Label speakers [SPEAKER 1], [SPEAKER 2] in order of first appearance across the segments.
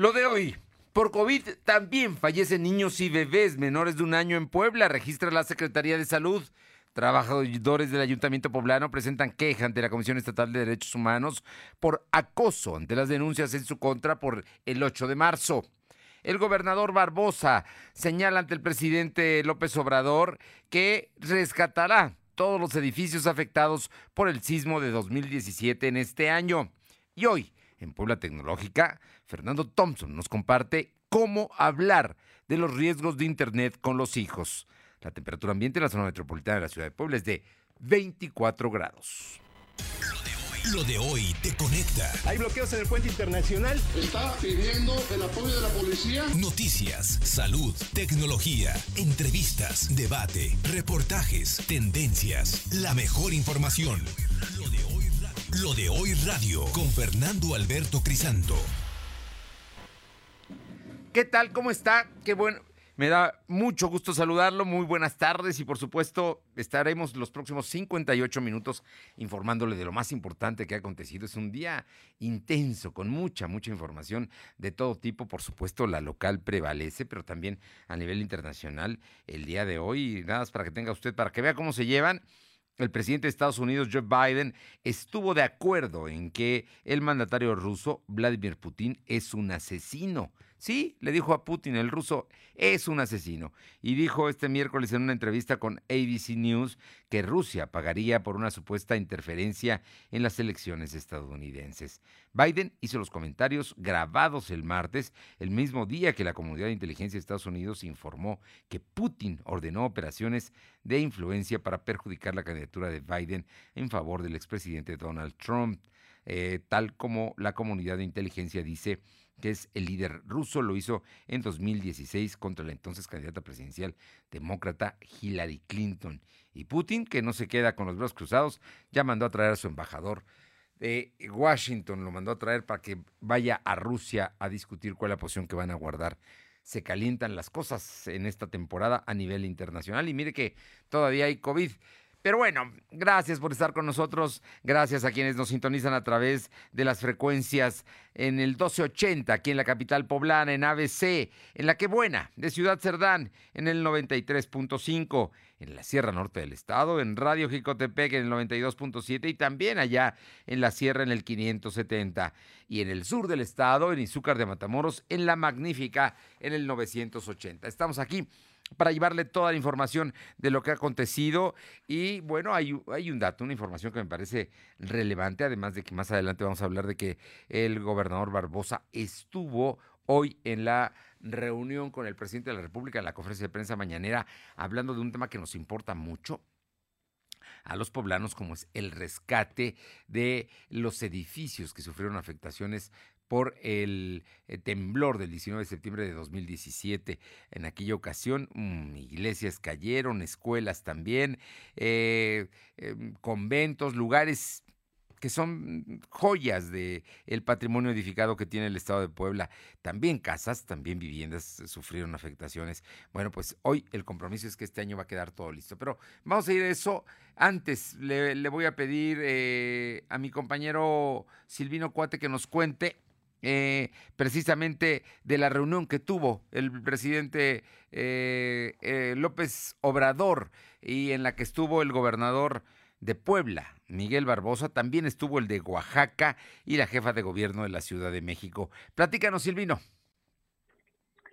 [SPEAKER 1] Lo de hoy. Por COVID también fallecen niños y bebés menores de un año en Puebla, registra la Secretaría de Salud. Trabajadores del Ayuntamiento Poblano presentan queja ante la Comisión Estatal de Derechos Humanos por acoso ante las denuncias en su contra por el 8 de marzo. El gobernador Barbosa señala ante el presidente López Obrador que rescatará todos los edificios afectados por el sismo de 2017 en este año. Y hoy, en Puebla Tecnológica, Fernando Thompson nos comparte cómo hablar de los riesgos de Internet con los hijos. La temperatura ambiente en la zona metropolitana de la ciudad de Puebla es de 24 grados.
[SPEAKER 2] Lo de hoy te conecta.
[SPEAKER 3] Hay bloqueos en el puente internacional.
[SPEAKER 4] Está pidiendo el apoyo de la policía.
[SPEAKER 2] Noticias, salud, tecnología, entrevistas, debate, reportajes, tendencias, la mejor información. Lo de hoy Lo de hoy radio con Fernando Alberto Crisanto.
[SPEAKER 1] ¿Qué tal? ¿Cómo está? Qué bueno. Me da mucho gusto saludarlo. Muy buenas tardes y por supuesto estaremos los próximos 58 minutos informándole de lo más importante que ha acontecido. Es un día intenso, con mucha, mucha información de todo tipo. Por supuesto, la local prevalece, pero también a nivel internacional el día de hoy. Nada más para que tenga usted, para que vea cómo se llevan. El presidente de Estados Unidos, Joe Biden, estuvo de acuerdo en que el mandatario ruso, Vladimir Putin, es un asesino. Sí, le dijo a Putin, el ruso es un asesino. Y dijo este miércoles en una entrevista con ABC News que Rusia pagaría por una supuesta interferencia en las elecciones estadounidenses. Biden hizo los comentarios grabados el martes, el mismo día que la comunidad de inteligencia de Estados Unidos informó que Putin ordenó operaciones de influencia para perjudicar la candidatura de Biden en favor del expresidente Donald Trump. Eh, tal como la comunidad de inteligencia dice que es el líder ruso, lo hizo en 2016 contra la entonces candidata presidencial demócrata Hillary Clinton. Y Putin, que no se queda con los brazos cruzados, ya mandó a traer a su embajador de Washington, lo mandó a traer para que vaya a Rusia a discutir cuál es la posición que van a guardar. Se calientan las cosas en esta temporada a nivel internacional y mire que todavía hay COVID. Pero bueno, gracias por estar con nosotros, gracias a quienes nos sintonizan a través de las frecuencias en el 1280, aquí en la capital poblana, en ABC, en la que buena, de Ciudad Cerdán, en el 93.5, en la Sierra Norte del Estado, en Radio Jicotepec en el 92.7 y también allá en la Sierra en el 570 y en el sur del Estado, en Izúcar de Matamoros, en la Magnífica en el 980. Estamos aquí para llevarle toda la información de lo que ha acontecido. Y bueno, hay, hay, un dato, una información que me parece relevante, además de que más adelante vamos a hablar de que el gobernador Barbosa estuvo hoy en la reunión con el presidente de la República en la conferencia de prensa mañanera, hablando de un tema que nos importa mucho, a los poblanos, como es el rescate de los edificios que sufrieron afectaciones por el eh, temblor del 19 de septiembre de 2017. En aquella ocasión, mm, iglesias cayeron, escuelas también, eh, em, conventos, lugares que son joyas del el patrimonio edificado que tiene el Estado de Puebla. También casas, también viviendas sufrieron afectaciones. Bueno, pues hoy el compromiso es que este año va a quedar todo listo. Pero vamos a ir a eso. Antes le, voy a pedir eh, a mi compañero Silvino Cuate que nos cuente eh, precisamente de la reunión que tuvo el presidente eh, eh, López Obrador y en la que estuvo el gobernador de Puebla, Miguel Barbosa, también estuvo el de Oaxaca y la jefa de gobierno de la Ciudad de México. Platícanos, Silvino.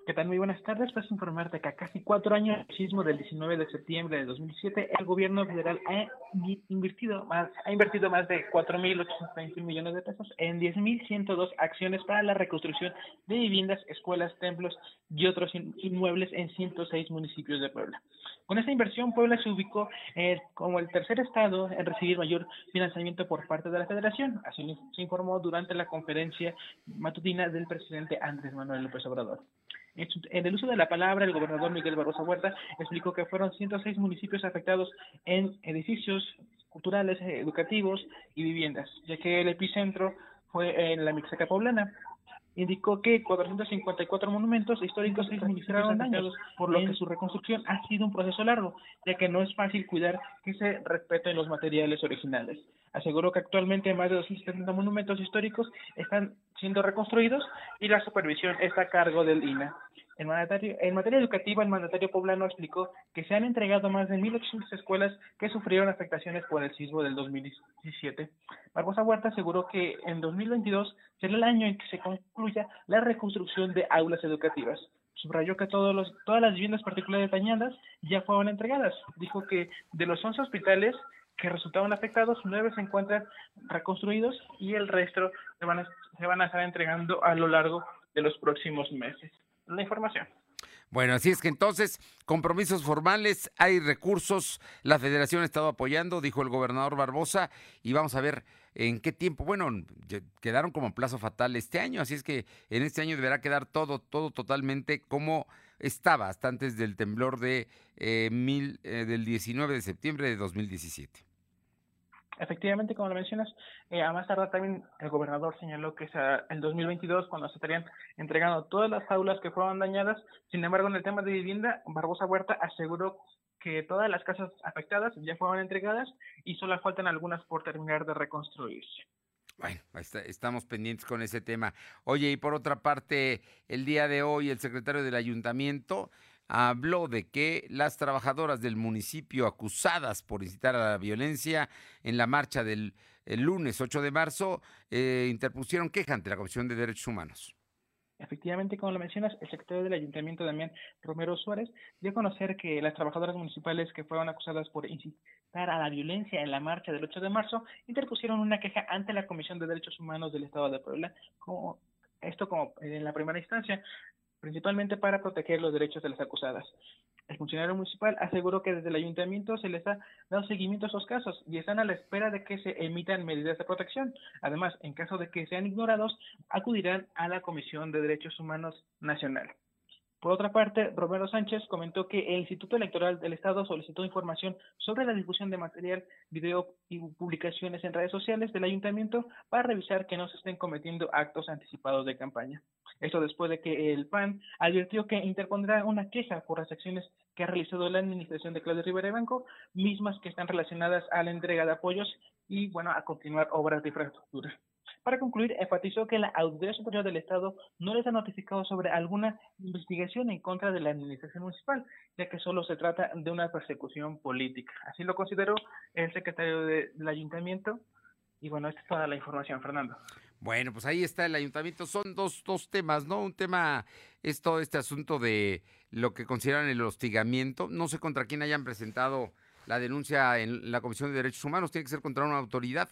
[SPEAKER 5] ¿Qué tal? Muy buenas tardes. Pues informarte que a casi cuatro años del sismo del 19 de septiembre de 2007, el gobierno federal ha invertido más, ha invertido más de 4.821 millones de pesos en 10.102 acciones para la reconstrucción de viviendas, escuelas, templos y otros inmuebles en 106 municipios de Puebla. Con esta inversión, Puebla se ubicó eh, como el tercer estado en recibir mayor financiamiento por parte de la federación. Así se informó durante la conferencia matutina del presidente Andrés Manuel López Obrador. En el uso de la palabra, el gobernador Miguel Barroso Huerta explicó que fueron 106 municipios afectados en edificios culturales, educativos y viviendas, ya que el epicentro fue en la Mixaca poblana. Indicó que 454 monumentos históricos se administraron dañados, por lo que su reconstrucción ha sido un proceso largo, ya que no es fácil cuidar que se respeten los materiales originales. Aseguró que actualmente más de 270 monumentos históricos están siendo reconstruidos y la supervisión está a cargo del INA. En, en materia educativa, el mandatario poblano explicó que se han entregado más de 1.800 escuelas que sufrieron afectaciones por el sismo del 2017. Barbosa Huerta aseguró que en 2022 será el año en que se concluya la reconstrucción de aulas educativas. Subrayó que todos los, todas las viviendas particulares dañadas ya fueron entregadas. Dijo que de los 11 hospitales que resultaron afectados, nueve se encuentran reconstruidos y el resto se van a, se van a estar entregando a lo largo de los próximos meses la información.
[SPEAKER 1] Bueno, así es que entonces, compromisos formales, hay recursos, la federación ha estado apoyando, dijo el gobernador Barbosa, y vamos a ver en qué tiempo. Bueno, quedaron como plazo fatal este año, así es que en este año deberá quedar todo, todo totalmente como estaba hasta antes del temblor de eh, mil, eh, del 19 de septiembre de 2017.
[SPEAKER 5] Efectivamente, como lo mencionas, eh, a más tardar también el gobernador señaló que sea el 2022 cuando se estarían entregando todas las aulas que fueron dañadas. Sin embargo, en el tema de vivienda, Barbosa Huerta aseguró que todas las casas afectadas ya fueron entregadas y solo faltan algunas por terminar de reconstruirse.
[SPEAKER 1] Bueno, estamos pendientes con ese tema. Oye, y por otra parte, el día de hoy el secretario del ayuntamiento habló de que las trabajadoras del municipio acusadas por incitar a la violencia en la marcha del lunes 8 de marzo eh, interpusieron queja ante la Comisión de Derechos Humanos.
[SPEAKER 5] Efectivamente, como lo mencionas, el secretario del Ayuntamiento, Damián Romero Suárez, dio a conocer que las trabajadoras municipales que fueron acusadas por incitar a la violencia en la marcha del 8 de marzo interpusieron una queja ante la Comisión de Derechos Humanos del Estado de Puebla, como esto como en la primera instancia, principalmente para proteger los derechos de las acusadas. El funcionario municipal aseguró que desde el ayuntamiento se les ha dado seguimiento a esos casos y están a la espera de que se emitan medidas de protección. Además, en caso de que sean ignorados, acudirán a la Comisión de Derechos Humanos Nacional. Por otra parte, Romero Sánchez comentó que el Instituto Electoral del Estado solicitó información sobre la difusión de material, video y publicaciones en redes sociales del ayuntamiento para revisar que no se estén cometiendo actos anticipados de campaña. Esto después de que el PAN advirtió que interpondrá una queja por las acciones que ha realizado la administración de Claudio Rivera Banco, mismas que están relacionadas a la entrega de apoyos y, bueno, a continuar obras de infraestructura. Para concluir, enfatizó que la Auditoría Superior del Estado no les ha notificado sobre alguna investigación en contra de la administración municipal, ya que solo se trata de una persecución política. Así lo consideró el secretario del ayuntamiento. Y bueno, esta es toda la información, Fernando.
[SPEAKER 1] Bueno, pues ahí está el ayuntamiento. Son dos, dos temas, ¿no? Un tema es todo este asunto de lo que consideran el hostigamiento. No sé contra quién hayan presentado la denuncia en la Comisión de Derechos Humanos. Tiene que ser contra una autoridad.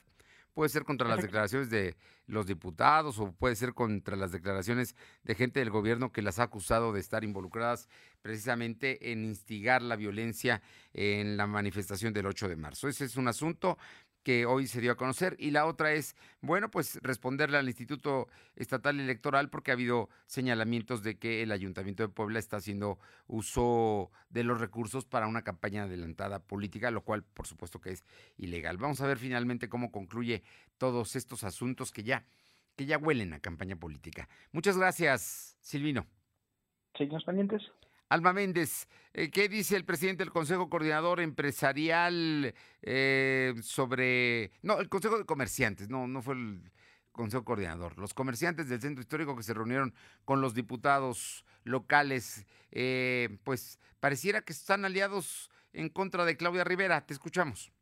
[SPEAKER 1] Puede ser contra las declaraciones de los diputados o puede ser contra las declaraciones de gente del gobierno que las ha acusado de estar involucradas precisamente en instigar la violencia en la manifestación del 8 de marzo. Ese es un asunto que hoy se dio a conocer. Y la otra es, bueno, pues responderle al Instituto Estatal Electoral porque ha habido señalamientos de que el Ayuntamiento de Puebla está haciendo uso de los recursos para una campaña adelantada política, lo cual por supuesto que es ilegal. Vamos a ver finalmente cómo concluye todos estos asuntos que ya, que ya huelen a campaña política. Muchas gracias, Silvino.
[SPEAKER 5] Seguimos pendientes.
[SPEAKER 1] Alma Méndez, eh, ¿qué dice el presidente del Consejo Coordinador Empresarial eh, sobre... No, el Consejo de Comerciantes, no, no fue el Consejo Coordinador. Los comerciantes del Centro Histórico que se reunieron con los diputados locales, eh, pues pareciera que están aliados en contra de Claudia Rivera. Te escuchamos.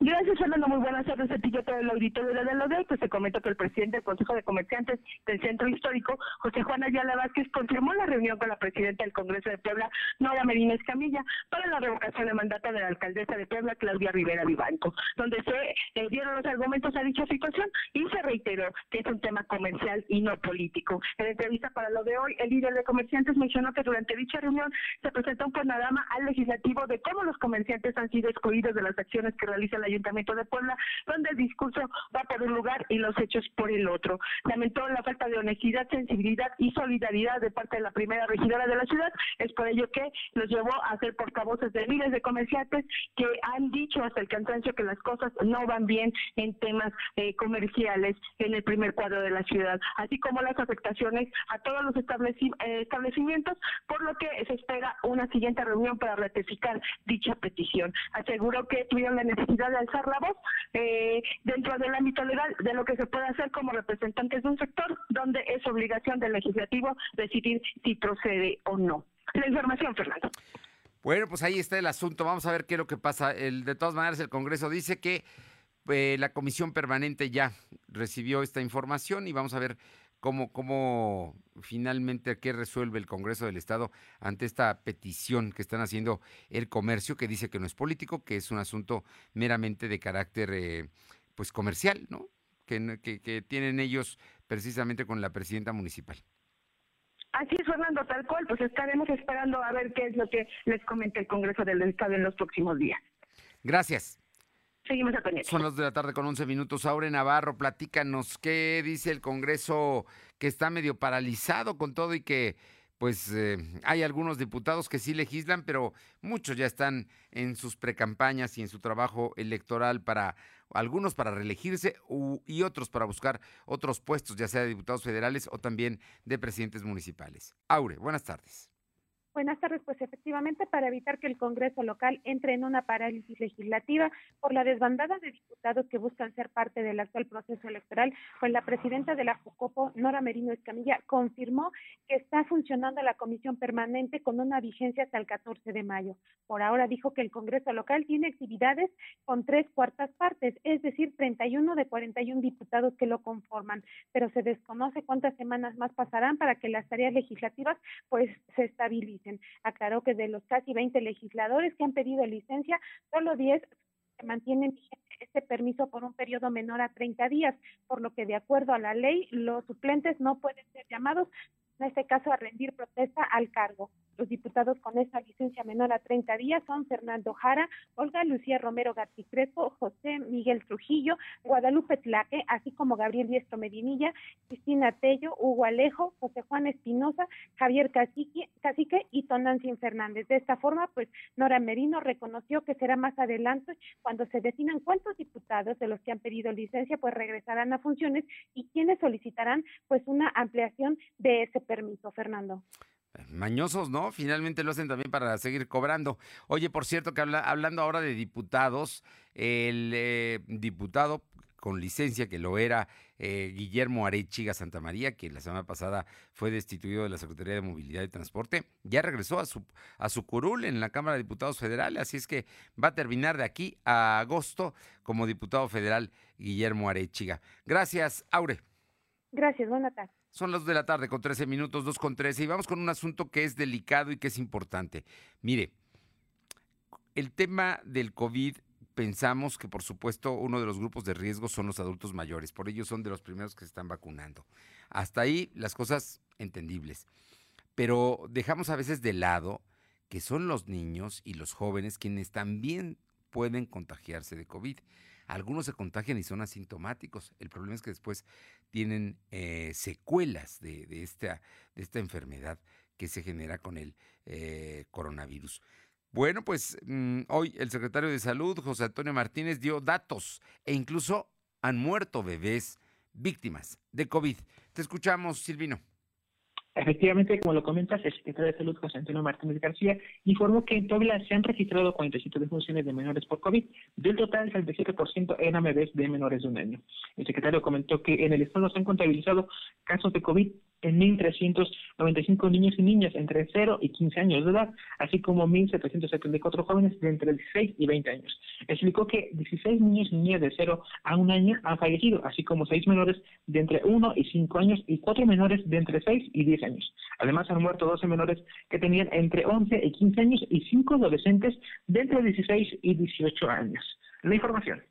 [SPEAKER 6] Gracias, Fernando. Muy buenas tardes a ti y a todo el auditorio de la LODE. Pues te comento que el presidente del Consejo de Comerciantes del Centro Histórico, José Juan Ayala Vázquez, confirmó la reunión con la presidenta del Congreso de Puebla, Nora Medina Escamilla, para la revocación de mandato de la alcaldesa de Puebla, Claudia Rivera Vivanco, donde se dieron los argumentos a dicha situación y se reiteró que es un tema comercial y no político. En entrevista para lo de hoy, el líder de comerciantes mencionó que durante dicha reunión se presentó un panorama al legislativo de cómo los comerciantes han sido excluidos de las acciones que realiza la Ayuntamiento de Puebla, donde el discurso va por un lugar y los hechos por el otro. Lamentó la falta de honestidad, sensibilidad y solidaridad de parte de la primera regidora de la ciudad. Es por ello que los llevó a ser portavoces de miles de comerciantes que han dicho hasta el cansancio que las cosas no van bien en temas eh, comerciales en el primer cuadro de la ciudad, así como las afectaciones a todos los eh, establecimientos, por lo que se espera una siguiente reunión para ratificar dicha petición. Aseguró que tuvieron la necesidad alzar la voz eh, dentro del ámbito legal de lo que se puede hacer como representantes de un sector donde es obligación del legislativo decidir si procede o no. La información, Fernando.
[SPEAKER 1] Bueno, pues ahí está el asunto. Vamos a ver qué es lo que pasa. El, de todas maneras, el Congreso dice que eh, la comisión permanente ya recibió esta información y vamos a ver cómo, cómo finalmente qué resuelve el Congreso del Estado ante esta petición que están haciendo el comercio, que dice que no es político, que es un asunto meramente de carácter eh, pues comercial, ¿no? Que, que, que tienen ellos precisamente con la presidenta municipal.
[SPEAKER 6] Así es, Fernando, tal cual, pues estaremos esperando a ver qué es lo que les comenta el Congreso del Estado en los próximos días.
[SPEAKER 1] Gracias.
[SPEAKER 6] Seguimos a pendiente.
[SPEAKER 1] Son las de la tarde con 11 minutos. Aure Navarro, platícanos qué dice el Congreso que está medio paralizado con todo y que pues eh, hay algunos diputados que sí legislan, pero muchos ya están en sus precampañas y en su trabajo electoral para algunos para reelegirse y otros para buscar otros puestos, ya sea de diputados federales o también de presidentes municipales. Aure, buenas tardes.
[SPEAKER 7] Buenas tardes, pues efectivamente para evitar que el Congreso local entre en una parálisis legislativa por la desbandada de diputados que buscan ser parte del actual proceso electoral, pues la presidenta de la FUCOPO, Nora Merino Escamilla, confirmó que está funcionando la comisión permanente con una vigencia hasta el 14 de mayo. Por ahora dijo que el Congreso local tiene actividades con tres cuartas partes, es decir, 31 de 41 diputados que lo conforman, pero se desconoce cuántas semanas más pasarán para que las tareas legislativas pues se estabilicen. Aclaró que de los casi 20 legisladores que han pedido licencia, solo 10 mantienen este permiso por un periodo menor a 30 días, por lo que de acuerdo a la ley, los suplentes no pueden ser llamados, en este caso, a rendir protesta al cargo. Los diputados con esta licencia menor a 30 días son Fernando Jara, Olga Lucía Romero García José Miguel Trujillo, Guadalupe Tlaque, así como Gabriel Diestro Medinilla, Cristina Tello, Hugo Alejo, José Juan Espinosa, Javier Cacique, Cacique y Tonancin Fernández. De esta forma, pues Nora Merino reconoció que será más adelante cuando se definan cuántos diputados de los que han pedido licencia pues regresarán a funciones y quienes solicitarán pues una ampliación de ese permiso, Fernando.
[SPEAKER 1] Mañosos, ¿no? Finalmente lo hacen también para seguir cobrando. Oye, por cierto, que hablando ahora de diputados, el eh, diputado con licencia, que lo era eh, Guillermo Arechiga Santa María, que la semana pasada fue destituido de la Secretaría de Movilidad y Transporte, ya regresó a su, a su curul en la Cámara de Diputados Federales, así es que va a terminar de aquí a agosto como diputado federal Guillermo Arechiga. Gracias, Aure.
[SPEAKER 7] Gracias, buena tarde.
[SPEAKER 1] Son las de la tarde con 13 minutos, 2 con 13, y vamos con un asunto que es delicado y que es importante. Mire, el tema del COVID, pensamos que por supuesto uno de los grupos de riesgo son los adultos mayores, por ello son de los primeros que se están vacunando. Hasta ahí las cosas entendibles. Pero dejamos a veces de lado que son los niños y los jóvenes quienes también pueden contagiarse de COVID. Algunos se contagian y son asintomáticos. El problema es que después tienen eh, secuelas de, esta, enfermedad que se genera con el eh, coronavirus. Bueno, pues mm, hoy el secretario de Salud, José Antonio Martínez, dio datos e incluso han muerto bebés víctimas de COVID. Te escuchamos, Silvino.
[SPEAKER 8] Efectivamente, como lo comentas, el secretario de Salud, José Antonio Martínez García, informó que en Puebla se han registrado 47 defunciones de menores por COVID. Del total, el 77% eran bebés de menores de un año. El secretario comentó que en el estado se han contabilizado casos de COVID en 1.395 niños y niñas entre 0 y 15 años de edad, así como 1.774 jóvenes de entre 16 y 20 años. Explicó que 16 niños y niñas de 0 a 1 año han fallecido, así como 6 menores de entre 1 y 5 años y 4 menores de entre 6 y 10 años. Además, han muerto 12 menores que tenían entre 11 y 15 años y 5 adolescentes de entre 16 y 18 años. La información.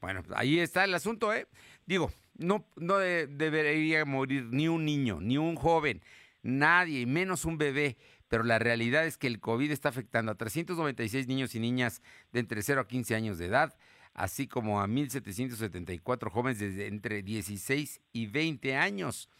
[SPEAKER 1] Bueno, ahí está el asunto, ¿eh? Digo, no, no debería morir ni un niño, ni un joven, nadie, menos un bebé. Pero la realidad es que el COVID está afectando a 396 niños y niñas de entre 0 a 15 años de edad, así como a 1.774 jóvenes de entre 16 y 20 años.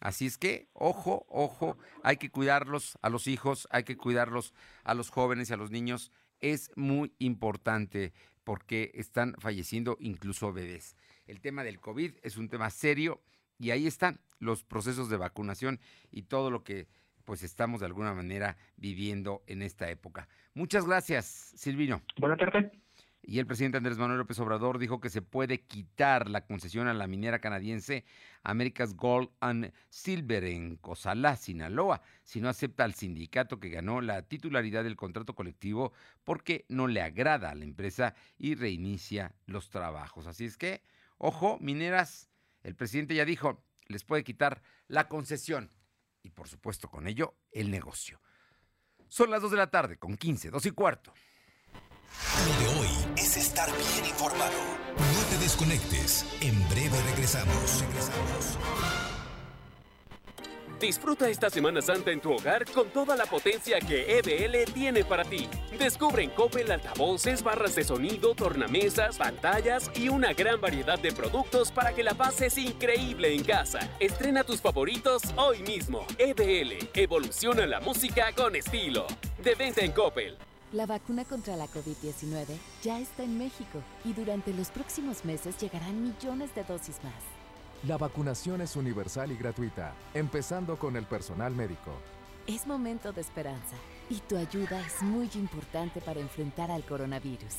[SPEAKER 1] Así es que, ojo, ojo, hay que cuidarlos a los hijos, hay que cuidarlos a los jóvenes y a los niños. Es muy importante porque están falleciendo incluso bebés el tema del COVID es un tema serio y ahí están los procesos de vacunación y todo lo que pues estamos de alguna manera viviendo en esta época. Muchas gracias, Silvino.
[SPEAKER 8] Buenas tardes.
[SPEAKER 1] Y el presidente Andrés Manuel López Obrador dijo que se puede quitar la concesión a la minera canadiense America's Gold and Silver en Cozalá, Sinaloa, si no acepta al sindicato que ganó la titularidad del contrato colectivo porque no le agrada a la empresa y reinicia los trabajos. Así es que, ojo, mineras, el presidente ya dijo, les puede quitar la concesión y por supuesto con ello el negocio. Son las 2 de la tarde con 15, 2 y cuarto.
[SPEAKER 2] Lo de hoy es estar bien informado. No te desconectes. En breve regresamos. Regresamos.
[SPEAKER 9] Disfruta esta Semana Santa en tu hogar con toda la potencia que EBL tiene para ti. Descubre en Coppel altavoces, barras de sonido, tornamesas, pantallas y una gran variedad de productos para que la pases increíble en casa. Estrena tus favoritos hoy mismo. EBL, evoluciona la música con estilo. De venta en Coppel.
[SPEAKER 10] La vacuna contra la COVID-19 ya está en México y durante los próximos meses llegarán millones de dosis más.
[SPEAKER 11] La vacunación es universal y gratuita, empezando con el personal médico.
[SPEAKER 10] Es momento de esperanza y tu ayuda es muy importante para enfrentar al coronavirus.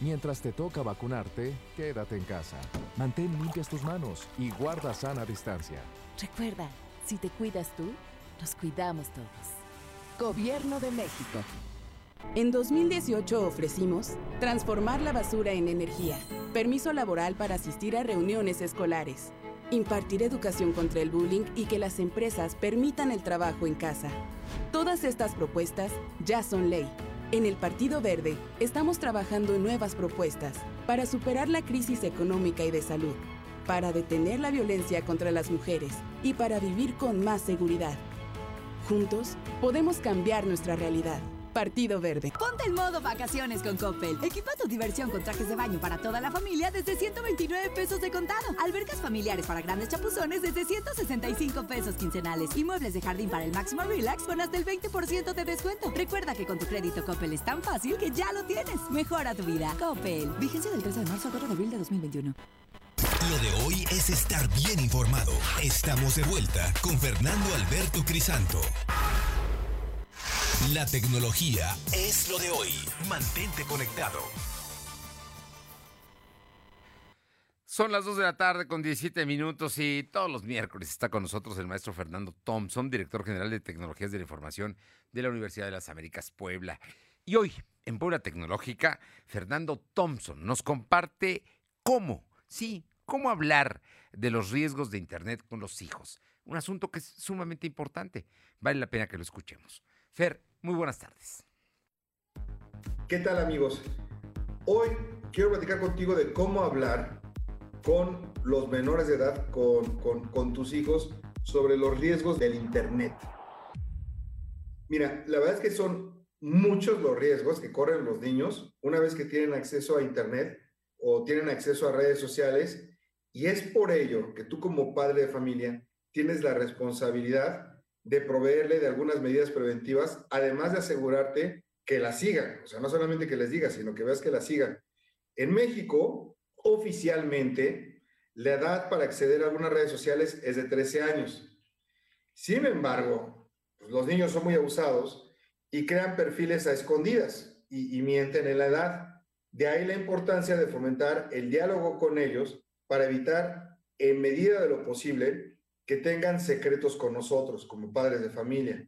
[SPEAKER 11] Mientras te toca vacunarte, quédate en casa. Mantén limpias tus manos y guarda sana distancia.
[SPEAKER 10] Recuerda, si te cuidas tú, nos cuidamos todos.
[SPEAKER 12] Gobierno de México. En 2018 ofrecimos transformar la basura en energía, permiso laboral para asistir a reuniones escolares, impartir educación contra el bullying y que las empresas permitan el trabajo en casa. Todas estas propuestas ya son ley. En el Partido Verde estamos trabajando en nuevas propuestas para superar la crisis económica y de salud, para detener la violencia contra las mujeres y para vivir con más seguridad. Juntos podemos cambiar nuestra realidad. Partido Verde.
[SPEAKER 13] Ponte en modo vacaciones con Coppel. Equipa tu diversión con trajes de baño para toda la familia desde 129 pesos de contado. Albercas familiares para grandes chapuzones desde 165 pesos quincenales. Y muebles de jardín para el máximo relax con hasta el 20% de descuento. Recuerda que con tu crédito Coppel es tan fácil que ya lo tienes. Mejora tu vida. Coppel. Vigencia del 13 de marzo al 4 de abril de 2021.
[SPEAKER 2] Lo de hoy es estar bien informado. Estamos de vuelta con Fernando Alberto Crisanto. La tecnología es lo de hoy. Mantente conectado.
[SPEAKER 1] Son las 2 de la tarde con 17 minutos y todos los miércoles está con nosotros el maestro Fernando Thompson, director general de Tecnologías de la Información de la Universidad de las Américas Puebla. Y hoy, en Puebla Tecnológica, Fernando Thompson nos comparte cómo, sí, cómo hablar de los riesgos de Internet con los hijos. Un asunto que es sumamente importante. Vale la pena que lo escuchemos. Fer, muy buenas tardes.
[SPEAKER 14] ¿Qué tal amigos? Hoy quiero platicar contigo de cómo hablar con los menores de edad, con, con, con tus hijos, sobre los riesgos del Internet. Mira, la verdad es que son muchos los riesgos que corren los niños una vez que tienen acceso a Internet o tienen acceso a redes sociales y es por ello que tú como padre de familia tienes la responsabilidad de proveerle de algunas medidas preventivas, además de asegurarte que la sigan. O sea, no solamente que les digas, sino que veas que la sigan. En México, oficialmente, la edad para acceder a algunas redes sociales es de 13 años. Sin embargo, pues, los niños son muy abusados y crean perfiles a escondidas y mienten en la edad. De ahí la importancia de fomentar el diálogo con ellos para evitar, en medida de lo posible, que tengan secretos con nosotros como padres de familia.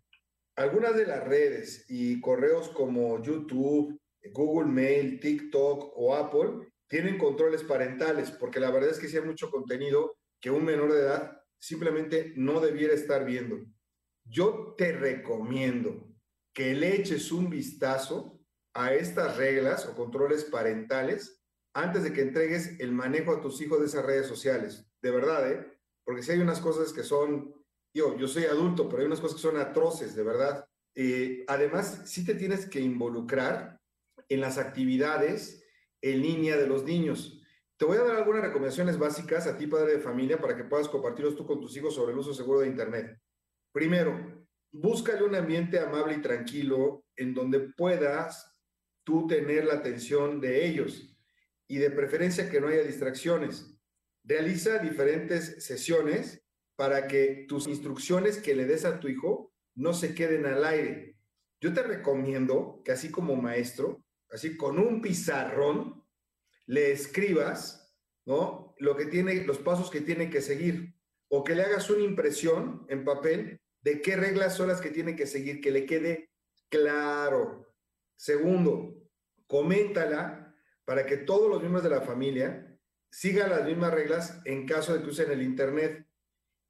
[SPEAKER 14] Algunas de las redes y correos como YouTube, Google Mail, TikTok o Apple tienen controles parentales, porque la verdad es que sí hay mucho contenido que un menor de edad simplemente no debiera estar viendo. Yo te recomiendo que le eches un vistazo a estas reglas o controles parentales antes de que entregues el manejo a tus hijos de esas redes sociales. De verdad, ¿eh? Porque si hay unas cosas que son, yo, yo soy adulto, pero hay unas cosas que son atroces, de verdad. Eh, además, sí te tienes que involucrar en las actividades en línea de los niños. Te voy a dar algunas recomendaciones básicas a ti, padre de familia, para que puedas compartirlos tú con tus hijos sobre el uso seguro de Internet. Primero, búscale un ambiente amable y tranquilo en donde puedas tú tener la atención de ellos y de preferencia que no haya distracciones. Realiza diferentes sesiones para que tus instrucciones que le des a tu hijo no se queden al aire. Yo te recomiendo que así como maestro, así con un pizarrón, le escribas, ¿no? Lo que tiene, los pasos que tiene que seguir, o que le hagas una impresión en papel de qué reglas son las que tiene que seguir, que le quede claro. Segundo, coméntala para que todos los miembros de la familia sigan las mismas reglas en caso de que usen el Internet.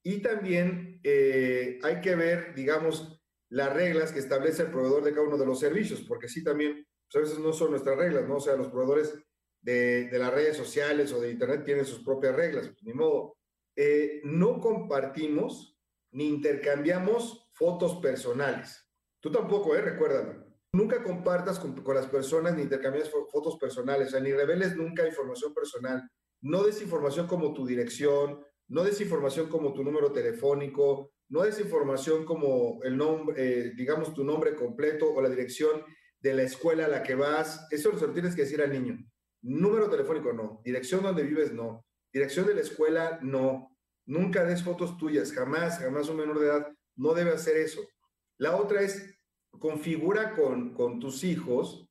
[SPEAKER 14] Y también eh, hay que ver, digamos, las reglas que establece el proveedor de cada uno de los servicios, porque sí también, pues a veces no son nuestras reglas, ¿no? O sea, los proveedores de, de las redes sociales o de Internet tienen sus propias reglas, pues, ni modo. Eh, no compartimos ni intercambiamos fotos personales. Tú tampoco, ¿eh? Recuérdalo. Nunca compartas con, con las personas ni intercambias fotos personales, o sea, ni reveles nunca información personal. No des información como tu dirección, no des información como tu número telefónico, no des información como el nombre, eh, digamos, tu nombre completo o la dirección de la escuela a la que vas. Eso se lo tienes que decir al niño. Número telefónico, no. Dirección donde vives, no. Dirección de la escuela, no. Nunca des fotos tuyas, jamás, jamás un menor de edad no debe hacer eso. La otra es, configura con, con tus hijos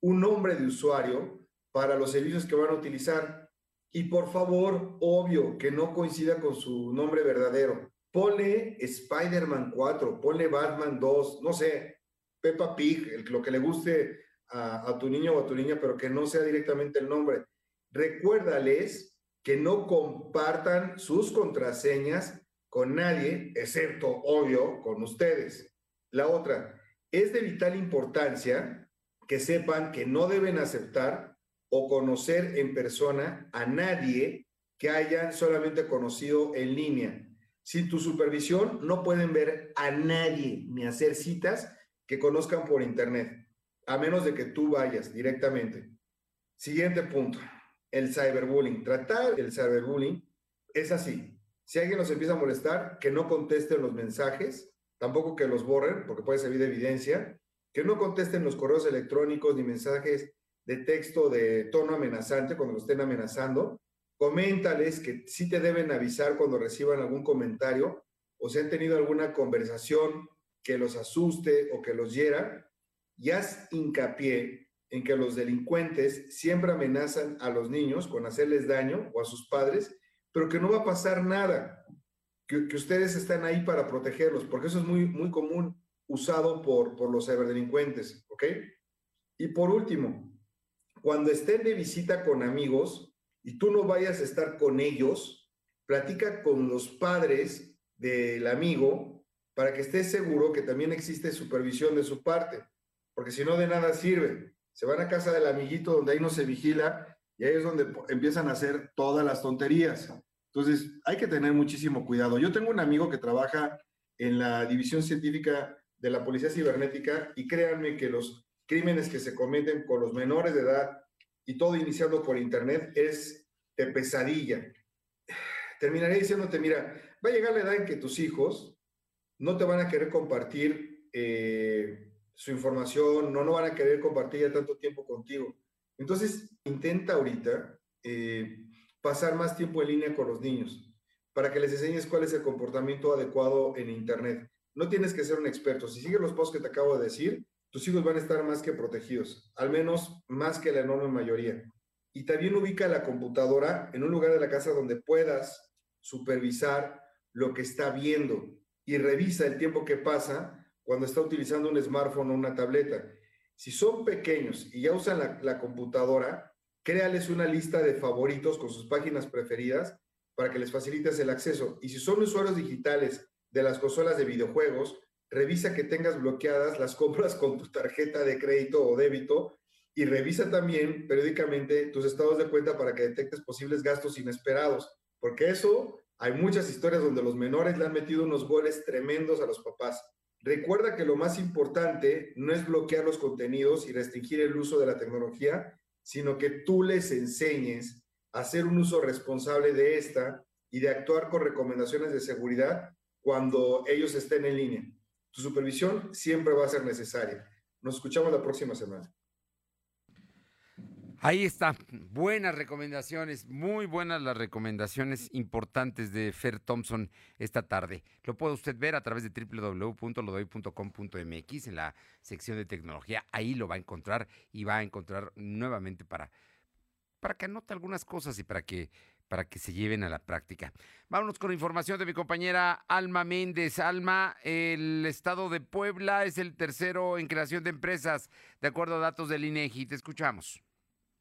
[SPEAKER 14] un nombre de usuario para los servicios que van a utilizar. Y por favor, obvio, que no coincida con su nombre verdadero. Ponle Spider-Man 4, ponle Batman 2, no sé, Peppa Pig, lo que le guste a, a tu niño o a tu niña, pero que no sea directamente el nombre. Recuérdales que no compartan sus contraseñas con nadie, excepto, obvio, con ustedes. La otra, es de vital importancia que sepan que no deben aceptar o conocer en persona a nadie que hayan solamente conocido en línea. Sin tu supervisión no pueden ver a nadie ni hacer citas que conozcan por internet, a menos de que tú vayas directamente. Siguiente punto el cyberbullying. Tratar el cyberbullying es así. Si alguien nos empieza a molestar, que no contesten los mensajes, tampoco que los borren, porque puede servir de evidencia, que no contesten los correos electrónicos ni mensajes de texto de tono amenazante cuando lo estén amenazando. Coméntales que sí te deben avisar cuando reciban algún comentario o si han tenido alguna conversación que los asuste o que los hiera. Y haz hincapié en que los delincuentes siempre amenazan a los niños con hacerles daño o a sus padres, pero que no va a pasar nada, que, ustedes están ahí para protegerlos, porque eso es muy, muy común usado por, por los ciberdelincuentes, ¿ok? Y por último, cuando estén de visita con amigos y tú no vayas a estar con ellos, platica con los padres del amigo para que estés seguro que también existe supervisión de su parte, porque si no de nada sirve se van a casa del amiguito donde ahí no se vigila y ahí es donde empiezan a hacer todas las tonterías. Entonces, hay que tener muchísimo cuidado. Yo tengo un amigo que trabaja en la división científica de la Policía Cibernética y créanme que los crímenes que se cometen con los menores de edad y todo iniciando por Internet es de pesadilla. Terminaré diciéndote, mira, va a llegar la edad en que tus hijos no te van a querer compartir eh, su información, no, no van a querer compartir ya tanto tiempo contigo. Entonces, intenta ahorita eh, pasar más tiempo en línea con los niños para que les enseñes cuál es el comportamiento adecuado en Internet. No tienes que ser un experto. Si sigues los posts que te acabo de decir, tus hijos van a estar más que protegidos, al menos más que la enorme mayoría. Y también ubica la computadora en un lugar de la casa donde puedas supervisar lo que está viendo y revisa el tiempo que pasa cuando está utilizando un smartphone o una tableta. Si son pequeños y ya usan la, computadora, créales una lista de favoritos con sus páginas preferidas para que les facilites el acceso. Y si son usuarios digitales de las consolas de videojuegos, revisa que tengas bloqueadas las compras con tu tarjeta de crédito o débito y revisa también periódicamente tus estados de cuenta para que detectes posibles gastos inesperados, porque eso hay muchas historias donde los menores le han metido unos goles tremendos a los papás. Recuerda que lo más importante no es bloquear los contenidos y restringir el uso de la tecnología, sino que tú les enseñes a hacer un uso responsable de esta y de actuar con recomendaciones de seguridad cuando ellos estén en línea. Tu supervisión siempre va a ser necesaria. Nos escuchamos la próxima semana.
[SPEAKER 1] Ahí está, buenas recomendaciones, muy buenas las recomendaciones importantes de Fer Thompson esta tarde. Lo puede usted ver a través de www.lodoy.com.mx en la sección de tecnología. Ahí lo va a encontrar y va a encontrar nuevamente para, para que anote algunas cosas y para que, para que se lleven a la práctica. Vámonos con información de mi compañera Alma Méndez. Alma, el estado de Puebla es el tercero en creación de empresas, de acuerdo a datos del INEGI. Te escuchamos.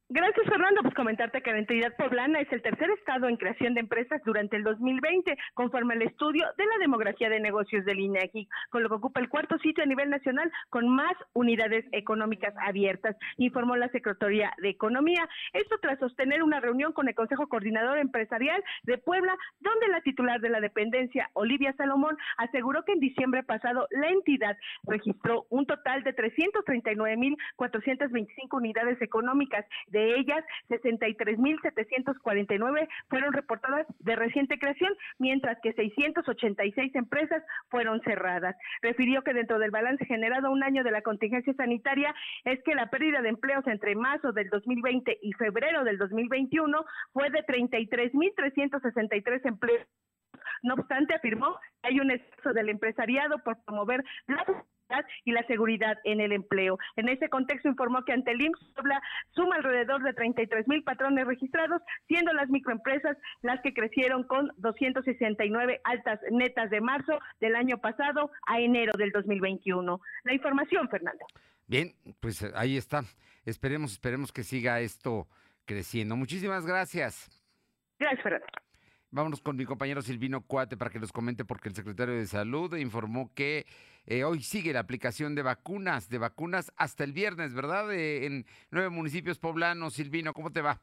[SPEAKER 15] Gracias, Fernando. Pues comentarte que la entidad poblana es el tercer estado en creación de empresas durante el 2020, conforme al estudio de la demografía de negocios del INEGI, con lo que ocupa el cuarto sitio a nivel nacional con más unidades económicas abiertas, informó la Secretaría de Economía. Esto tras sostener una reunión con el Consejo Coordinador Empresarial de Puebla, donde la titular de la dependencia, Olivia Salomón, aseguró que en diciembre pasado la entidad registró un total de 339.425 unidades económicas de ellas, 63.749 fueron reportadas de reciente creación, mientras que 686 empresas fueron cerradas. Refirió que dentro del balance generado un año de la contingencia sanitaria es que la pérdida de empleos entre marzo del 2020 y febrero del 2021 fue de 33.363 empleos. No obstante, afirmó que hay un esfuerzo del empresariado por promover la y la seguridad en el empleo. En ese contexto informó que ante el IMSS suma alrededor de 33 mil patrones registrados, siendo las microempresas las que crecieron con 269 altas netas de marzo del año pasado a enero del 2021. La información, Fernando.
[SPEAKER 1] Bien, pues eh, ahí está. Esperemos, esperemos que siga esto creciendo. Muchísimas gracias.
[SPEAKER 15] Gracias, Fernando.
[SPEAKER 1] Vámonos con mi compañero Silvino Cuate para que nos comente porque el secretario de Salud informó que eh, hoy sigue la aplicación de vacunas, de vacunas hasta el viernes, ¿verdad? Eh, en nueve municipios poblanos. Silvino, ¿cómo te va?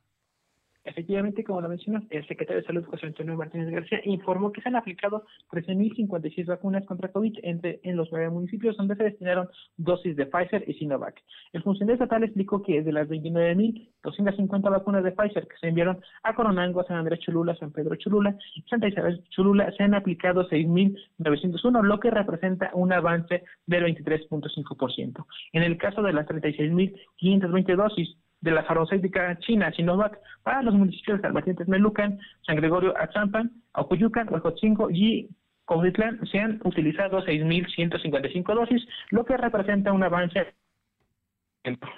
[SPEAKER 8] Efectivamente, como lo mencionas, el secretario de Salud, José Antonio Martínez García, informó que se han aplicado 13.056 vacunas contra COVID entre, en los nueve municipios donde se destinaron dosis de Pfizer y Sinovac. El funcionario estatal explicó que de las 29.250 vacunas de Pfizer que se enviaron a Coronango, San Andrés Cholula, San Pedro Cholula y Santa Isabel Cholula, se han aplicado 6.901, lo que representa un avance del 23.5%. En el caso de las 36.520 dosis de la farmacéutica china Sinovac para los municipios de Albacete, Melucan, San Gregorio Atzampan, Ocuyucan, Huejotzingo y Covitlán se han utilizado 6.155 dosis, lo que representa un avance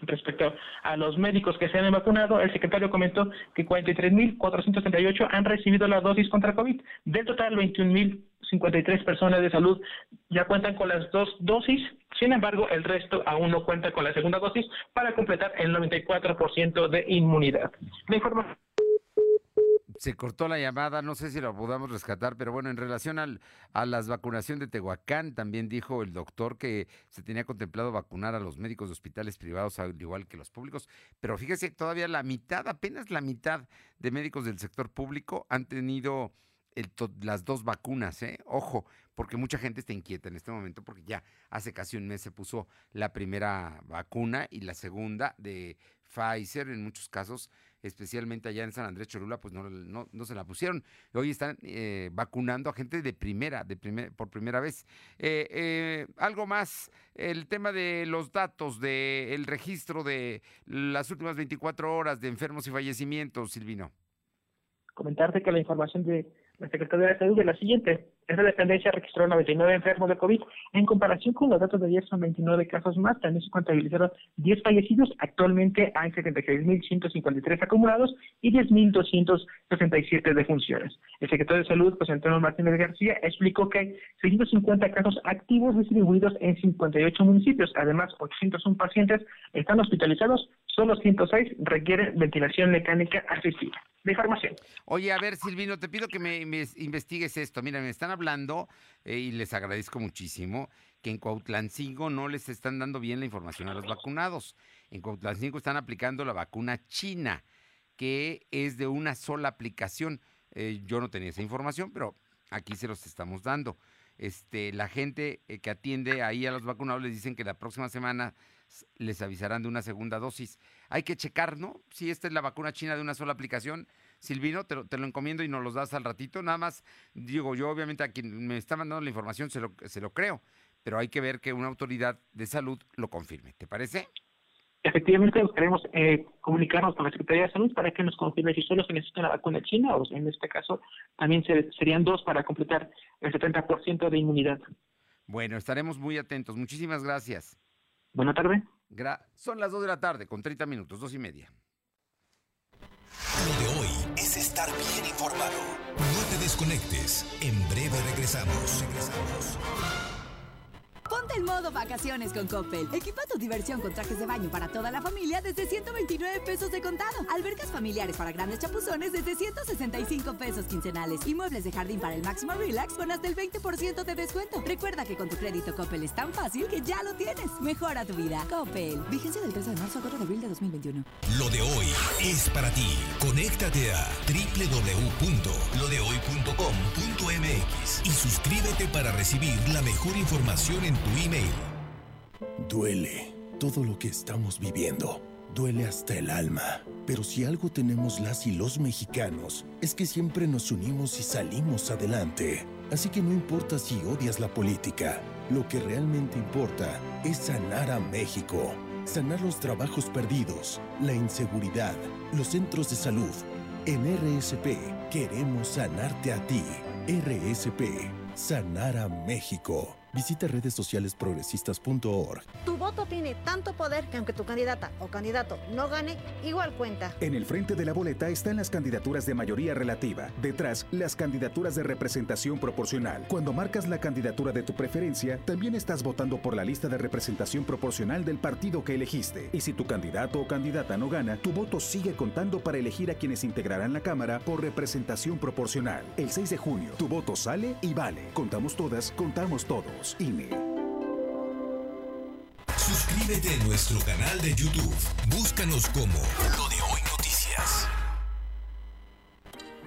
[SPEAKER 8] Respecto a los médicos que se han vacunado, el secretario comentó que 43.438 han recibido la dosis contra COVID. Del total, 21.053 personas de salud ya cuentan con las dos dosis. Sin embargo, el resto aún no cuenta con la segunda dosis para completar el 94% de inmunidad. La
[SPEAKER 1] se cortó la llamada, no sé si lo podamos rescatar, pero bueno, en relación al, a las vacunación de Tehuacán, también dijo el doctor que se tenía contemplado vacunar a los médicos de hospitales privados, al igual que los públicos, pero fíjese, todavía la mitad, apenas la mitad de médicos del sector público han tenido las dos vacunas, ¿eh? Ojo, porque mucha gente está inquieta en este momento porque ya hace casi un mes se puso la primera vacuna y la segunda de Pfizer en muchos casos especialmente allá en San Andrés Cholula, pues no, no, se la pusieron. Hoy están eh, vacunando a gente de primera, de primer, por primera vez. Eh, eh, algo más, el tema de los datos, del registro de las últimas 24 horas de enfermos y fallecimientos, Silvino.
[SPEAKER 8] Comentarte que la información de la Secretaría de Salud es la siguiente. Esta dependencia registró 99 enfermos de COVID. En comparación con los datos de ayer, son 29 casos más. También se contabilizaron 10 fallecidos. Actualmente hay 76.153 acumulados y 10.267 defunciones. El secretario de Salud, José Antonio Martínez García, explicó que hay 650 casos activos distribuidos en 58 municipios. Además, 801 pacientes están hospitalizados. Solo 106 requieren ventilación mecánica asistida. De información.
[SPEAKER 1] Oye, a ver, Silvino, te pido que me, investigues esto. Mira, me están hablando, eh, y les agradezco muchísimo, que en Cuautlancingo no les están dando bien la información a los vacunados. En Cuautlancingo están aplicando la vacuna china, que es de una sola aplicación. Eh, yo no tenía esa información, pero aquí se los estamos dando. Este, la gente eh, que atiende ahí a los vacunados les dicen que la próxima semana les avisarán de una segunda dosis. Hay que checar, ¿no? Si esta es la vacuna china de una sola aplicación, Silvino, te lo, te lo, encomiendo y nos los das al ratito. Nada más, digo, yo obviamente a quien me está mandando la información se lo, se lo creo, pero hay que ver que una autoridad de salud lo confirme. ¿Te parece?
[SPEAKER 5] Efectivamente, queremos eh, comunicarnos con la Secretaría de Salud para que nos confirme si solo se necesita la vacuna china o en este caso también serían dos para completar el 70% de inmunidad.
[SPEAKER 1] Bueno, estaremos muy atentos. Muchísimas gracias.
[SPEAKER 5] Buena tarde.
[SPEAKER 1] Son las 2 de la tarde con 30 minutos, dos y media.
[SPEAKER 2] Lo de hoy estar bien informado. No te desconectes. En breve regresamos. Regresamos.
[SPEAKER 13] Ponte en modo vacaciones con Coppel. Equipa tu diversión con trajes de baño para toda la familia desde 129 pesos de contado. Albercas familiares para grandes chapuzones desde 165 pesos quincenales. Y muebles de jardín para el máximo relax con hasta el 20% de descuento. Recuerda que con tu crédito Coppel es tan fácil que ya lo tienes. Mejora tu vida. Coppel. Vigencia del 13 de marzo a 4 de abril de 2021.
[SPEAKER 2] Lo de hoy es para ti. Conéctate a www.lodehoy.com.mx y suscríbete para recibir la mejor información en tu email.
[SPEAKER 16] Duele todo lo que estamos viviendo. Duele hasta el alma. Pero si algo tenemos las y los mexicanos, es que siempre nos unimos y salimos adelante. Así que no importa si odias la política, lo que realmente importa es sanar a México. Sanar los trabajos perdidos, la inseguridad, los centros de salud. En RSP queremos sanarte a ti. RSP, sanar a México. Visita redes sociales progresistas.org.
[SPEAKER 17] Tu voto tiene tanto poder que aunque tu candidata o candidato no gane, igual cuenta.
[SPEAKER 18] En el frente de la boleta están las candidaturas de mayoría relativa. Detrás, las candidaturas de representación proporcional. Cuando marcas la candidatura de tu preferencia, también estás votando por la lista de representación proporcional del partido que elegiste. Y si tu candidato o candidata no gana, tu voto sigue contando para elegir a quienes integrarán la Cámara por representación proporcional. El 6 de junio, tu voto sale y vale. Contamos todas, contamos todos.
[SPEAKER 2] Suscríbete a nuestro canal de YouTube. Búscanos como Lo de Hoy Noticias.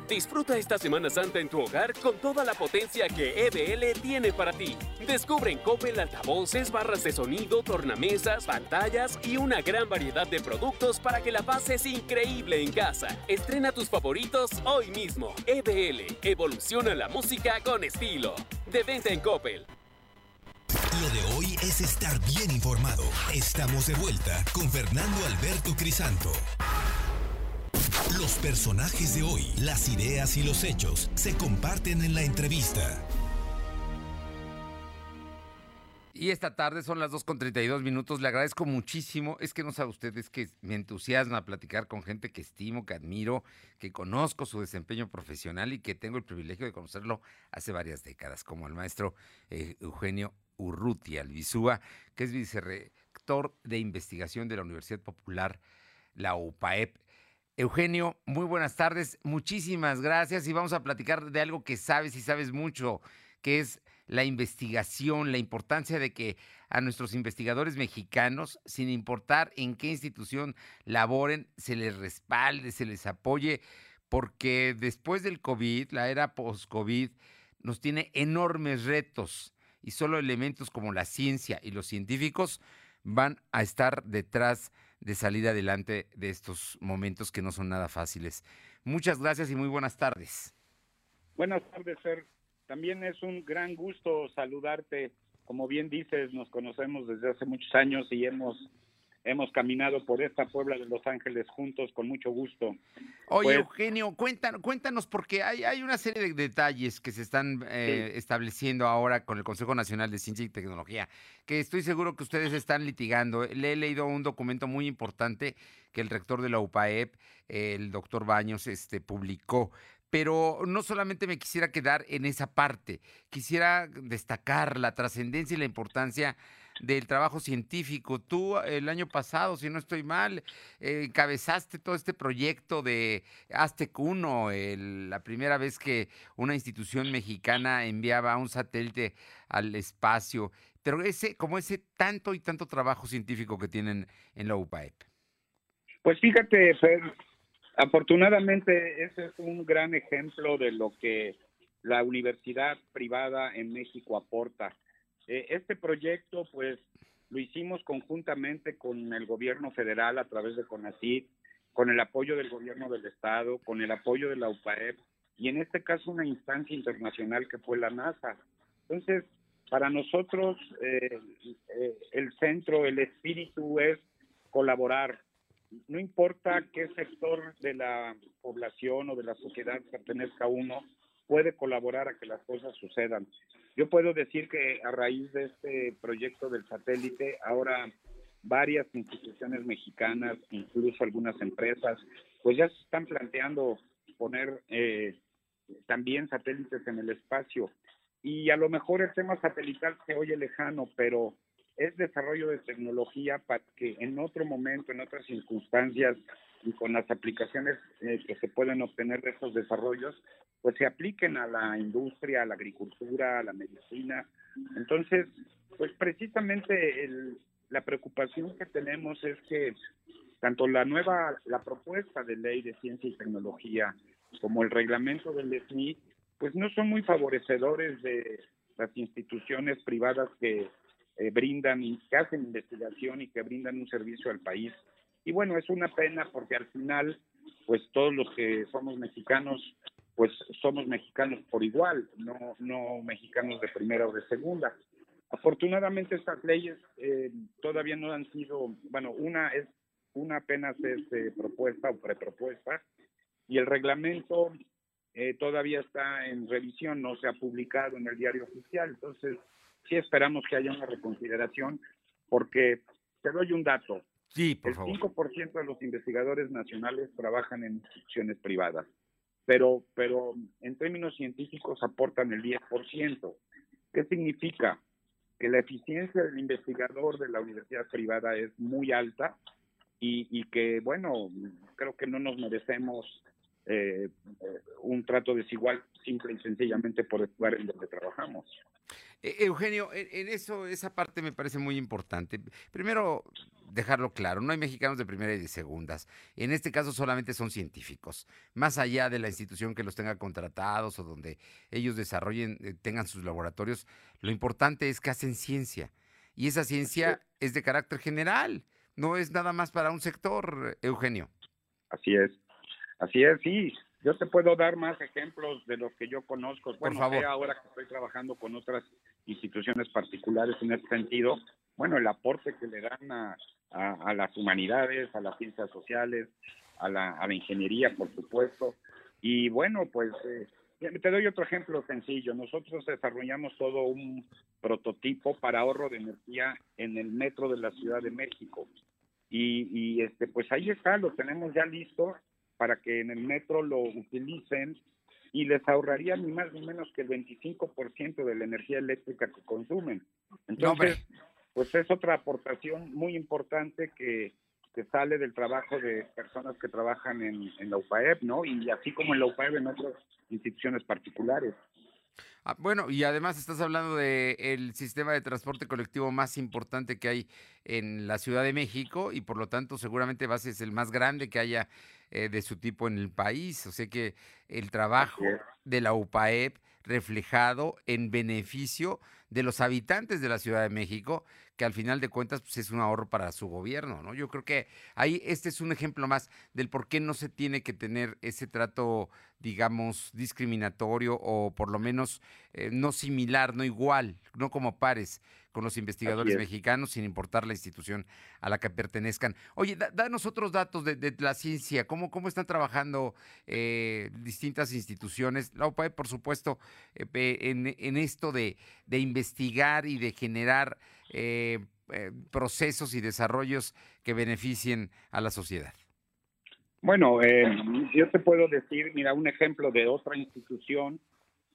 [SPEAKER 9] Disfruta esta Semana Santa en tu hogar con toda la potencia que EBL tiene para ti. Descubre en Coppel altavoces, barras de sonido, tornamesas, pantallas y una gran variedad de productos para que la pases increíble en casa. Estrena tus favoritos hoy mismo. EBL, evoluciona la música con estilo. De venta en Coppel.
[SPEAKER 2] Lo de hoy es estar bien informado. Estamos de vuelta con Fernando Alberto Crisanto. Los personajes de hoy, las ideas y los hechos se comparten en la entrevista.
[SPEAKER 1] Y esta tarde son las 2 con 32 minutos. Le agradezco muchísimo. Es que no sabe usted, es que me entusiasma platicar con gente que estimo, que admiro, que conozco su desempeño profesional y que tengo el privilegio de conocerlo hace varias décadas, como el maestro eh, Eugenio Urrutia Albizúa, que es vicerrector de investigación de la Universidad Popular, la UPAEP. Eugenio, muy buenas tardes, muchísimas gracias. Y vamos a platicar de algo que sabes y sabes mucho, que es la investigación, la importancia de que a nuestros investigadores mexicanos, sin importar en qué institución laboren, se les respalde, se les apoye, porque después del COVID, la era post-COVID, nos tiene enormes retos y solo elementos como la ciencia y los científicos van a estar detrás de salir adelante de estos momentos que no son nada fáciles. Muchas gracias y muy buenas tardes.
[SPEAKER 19] Buenas tardes, Ser. También es un gran gusto saludarte. Como bien dices, nos conocemos desde hace muchos años y hemos hemos caminado por esta Puebla de Los Ángeles juntos con mucho gusto.
[SPEAKER 1] Oye, pues Eugenio, cuéntanos, cuéntanos porque hay, hay una serie de detalles que se están eh, estableciendo ahora con el Consejo Nacional de Ciencia y Tecnología, que estoy seguro que ustedes están litigando. Le he leído un documento muy importante que el rector de la UPAEP, el doctor Baños, este, publicó pero no solamente me quisiera quedar en esa parte, quisiera destacar la trascendencia y la importancia del trabajo científico. Tú el año pasado, si no estoy mal, eh, encabezaste todo este proyecto de Aztec 1, la primera vez que una institución mexicana enviaba un satélite al espacio. Pero ese, como ese tanto y tanto trabajo científico que tienen en la UPAEP.
[SPEAKER 19] Pues fíjate, Fer, afortunadamente ese es un gran ejemplo de lo que la universidad privada en México aporta. Eh, este proyecto, pues, lo hicimos conjuntamente con el gobierno federal a través de CONACYT, con el apoyo del gobierno del estado, con el apoyo de la UPAEP y en este caso una instancia internacional que fue la NASA. Entonces, para nosotros eh, eh, el centro, el espíritu es colaborar. No importa qué sector de la población o de la sociedad pertenezca uno, puede colaborar a que las cosas sucedan. Yo puedo decir que a raíz de este proyecto del satélite, ahora varias instituciones mexicanas, incluso algunas empresas, pues ya se están planteando poner eh, también satélites en el espacio. Y a lo mejor el tema satelital se oye lejano, pero es desarrollo de tecnología para que en otro momento, en otras circunstancias y con las aplicaciones eh, que se pueden obtener de esos desarrollos, pues se apliquen a la industria, a la agricultura, a la medicina. Entonces, pues precisamente el, la preocupación que tenemos es que tanto la nueva, la propuesta de ley de ciencia y tecnología como el reglamento del SNI, pues no son muy favorecedores de las instituciones privadas que eh, brindan y que hacen investigación y que brindan un servicio al país. Y bueno, es una pena porque al final, pues todos los que somos mexicanos, pues somos mexicanos por igual, no, no mexicanos de primera o de segunda. Afortunadamente estas leyes eh, todavía no han sido, bueno, una es una apenas es eh, propuesta o prepropuesta y el reglamento eh, todavía está en revisión, no se ha publicado en el diario oficial, entonces sí esperamos que haya una reconsideración porque te doy un dato.
[SPEAKER 1] Sí, por
[SPEAKER 19] el
[SPEAKER 1] favor.
[SPEAKER 19] 5% de los investigadores nacionales trabajan en instituciones privadas, pero, pero en términos científicos aportan el 10%. ¿Qué significa? Que la eficiencia del investigador de la universidad privada es muy alta y, y que, bueno, creo que no nos merecemos eh, un trato desigual simple y sencillamente por el lugar en donde trabajamos.
[SPEAKER 1] Eh, Eugenio, en, en eso, esa parte me parece muy importante. Primero, dejarlo claro, no hay mexicanos de primera y de segundas. En este caso solamente son científicos. Más allá de la institución que los tenga contratados o donde ellos desarrollen, eh, tengan sus laboratorios, lo importante es que hacen ciencia. Y esa ciencia es de carácter general, no es nada más para un sector, Eugenio.
[SPEAKER 19] Así es, así es, sí. Yo te puedo dar más ejemplos de los que yo conozco. Bueno,
[SPEAKER 1] favor.
[SPEAKER 19] ahora que estoy trabajando con otras instituciones particulares en este sentido, bueno, el aporte que le dan a, a, a las humanidades, a las ciencias sociales, a la, a la ingeniería, por supuesto. Y bueno, pues eh, te doy otro ejemplo sencillo. Nosotros desarrollamos todo un prototipo para ahorro de energía en el metro de la Ciudad de México. Y, y este, pues ahí está, lo tenemos ya listo para que en el metro lo utilicen y les ahorraría ni más ni menos que el 25% de la energía eléctrica que consumen. Entonces, pues es otra aportación muy importante que, que sale del trabajo de personas que trabajan en, en la UPAEP, ¿no? Y así como en la UPAEP en otras instituciones particulares.
[SPEAKER 1] Ah, bueno, y además estás hablando del sistema de transporte colectivo más importante que hay en la Ciudad de México y por lo tanto seguramente va a ser el más grande que haya eh, de su tipo en el país. O sea que el trabajo de la UPAEP reflejado en beneficio de los habitantes de la Ciudad de México, que al final de cuentas pues, es un ahorro para su gobierno, ¿no? Yo creo que ahí este es un ejemplo más del por qué no se tiene que tener ese trato, digamos, discriminatorio o por lo menos eh, no similar, no igual, no como pares con los investigadores
[SPEAKER 19] es.
[SPEAKER 1] mexicanos, sin importar la institución a la que pertenezcan. Oye, da- danos otros datos de, de la ciencia, ¿cómo, cómo están trabajando eh, distintas instituciones? La OPAE, por supuesto, eh, en, en esto de, de investigar y de generar eh, eh, procesos y desarrollos que beneficien a la sociedad.
[SPEAKER 19] Bueno, eh, yo te puedo decir, mira, un ejemplo de otra institución,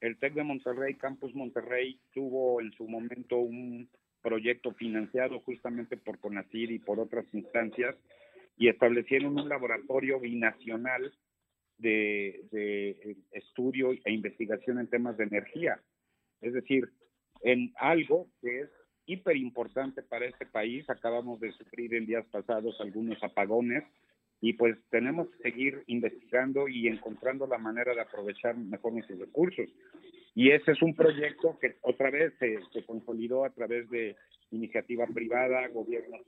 [SPEAKER 19] el TEC de Monterrey, Campus Monterrey, tuvo en su momento un proyecto financiado justamente por CONACIR y por otras instancias y establecieron un laboratorio binacional de, de estudio e investigación en temas de energía. Es decir, en algo que es hiper importante para este país. Acabamos de sufrir en días pasados algunos apagones y pues tenemos que seguir investigando y encontrando la manera de aprovechar mejor nuestros recursos. Y ese es un proyecto que otra vez se, se consolidó a través de iniciativa privada, gobierno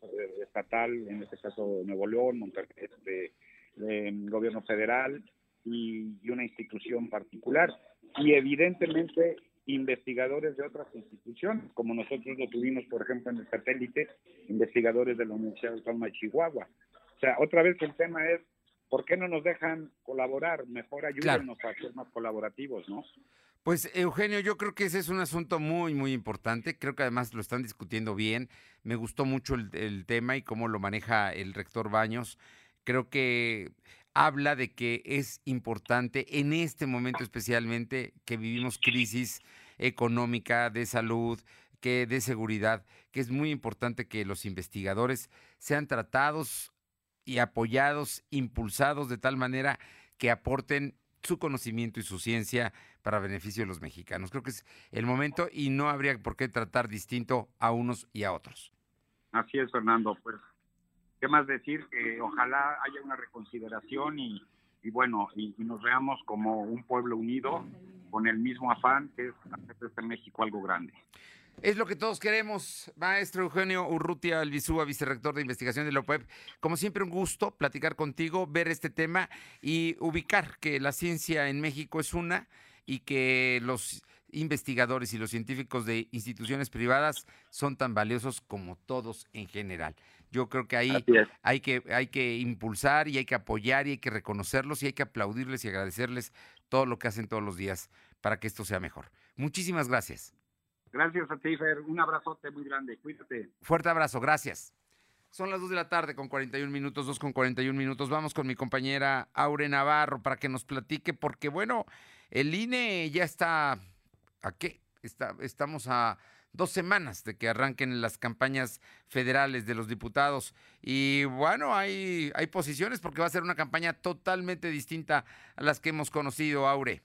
[SPEAKER 19] estatal, en este caso Nuevo León, Monterrey, este, eh, gobierno federal y, y una institución particular. Y evidentemente investigadores de otras instituciones, como nosotros lo tuvimos, por ejemplo, en el satélite, investigadores de la Universidad Autónoma de Chihuahua. O sea, otra vez el tema es, ¿por qué no nos dejan colaborar? Mejor ayúdenos a ser más colaborativos, ¿no?
[SPEAKER 1] Pues Eugenio, yo creo que ese es un asunto muy, muy importante. Creo que además lo están discutiendo bien. Me gustó mucho el, el tema y cómo lo maneja el rector Baños. Creo que habla de que es importante en este momento especialmente que vivimos crisis económica, de salud, que de seguridad, que es muy importante que los investigadores sean tratados y apoyados, impulsados de tal manera que aporten su conocimiento y su ciencia para beneficio de los mexicanos. Creo que es el momento y no habría por qué tratar distinto a unos y a otros.
[SPEAKER 19] Así es, Fernando. Pues, ¿qué más decir? Que ojalá haya una reconsideración y, bueno, y, nos veamos como un pueblo unido con el mismo afán que es hacer de este México algo grande.
[SPEAKER 1] Es lo que todos queremos, maestro Eugenio Urrutia Albizúa, vicerrector de investigación de la OPEP. Como siempre, un gusto platicar contigo, ver este tema y ubicar que la ciencia en México es una y que los investigadores y los científicos de instituciones privadas son tan valiosos como todos en general. Yo creo que ahí hay que, hay que impulsar y hay que apoyar y hay que reconocerlos y hay que aplaudirles y agradecerles todo lo que hacen todos los días para que esto sea mejor. Muchísimas gracias.
[SPEAKER 19] Gracias a ti, Fer. Un abrazote muy grande. Cuídate.
[SPEAKER 1] Fuerte abrazo. Gracias. Son las 2 de la tarde con 41 minutos, 2 con 41 minutos. Vamos con mi compañera Aure Navarro para que nos platique, porque bueno, el INE ya está, ¿a qué? Está, estamos a dos semanas de que arranquen las campañas federales de los diputados. Y bueno, hay, hay posiciones porque va a ser una campaña totalmente distinta a las que hemos conocido, Aure.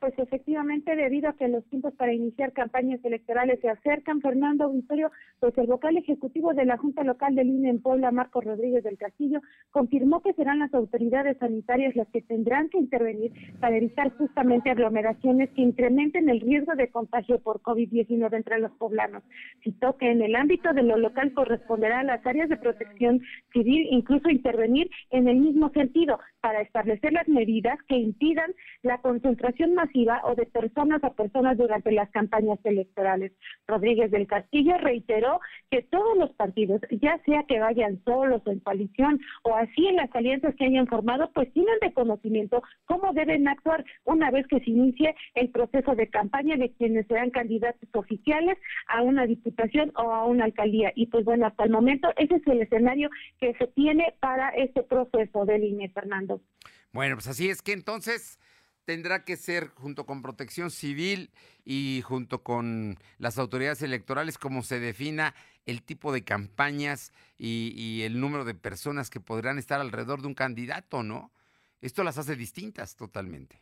[SPEAKER 7] Pues efectivamente, debido a que los tiempos para iniciar campañas electorales se acercan, Fernando Auditorio, pues el vocal ejecutivo de la Junta Local del INE en Puebla, Marco Rodríguez del Castillo, confirmó que serán las autoridades sanitarias las que tendrán que intervenir para evitar justamente aglomeraciones que incrementen el riesgo de contagio por COVID-19 entre los poblanos. Citó que en el ámbito de lo local corresponderá a las áreas de protección civil incluso intervenir en el mismo sentido para establecer las medidas que impidan la concentración más o de personas a personas durante las campañas electorales. Rodríguez del Castillo reiteró que todos los partidos, ya sea que vayan solos o en coalición o así en las alianzas que hayan formado, pues tienen de conocimiento cómo deben actuar una vez que se inicie el proceso de campaña de quienes serán candidatos oficiales a una diputación o a una alcaldía. Y pues bueno, hasta el momento ese es el escenario que se tiene para este proceso de línea, Fernando.
[SPEAKER 1] Bueno, pues así es que entonces tendrá que ser junto con protección civil y junto con las autoridades electorales como se defina el tipo de campañas y, y, el número de personas que podrán estar alrededor de un candidato, ¿no? Esto las hace distintas totalmente.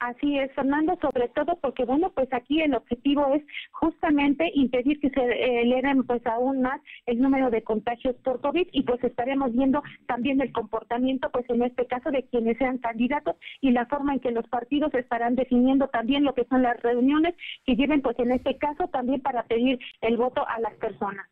[SPEAKER 7] Así es, Fernando, sobre todo porque, bueno, pues aquí el objetivo es justamente impedir que se eh, eleven pues aún más el número de contagios por COVID y pues estaremos viendo también el comportamiento, pues en este caso, de quienes sean candidatos y la forma en que los partidos estarán definiendo también lo que son las reuniones que lleven, pues en este caso, también para pedir el voto a las personas.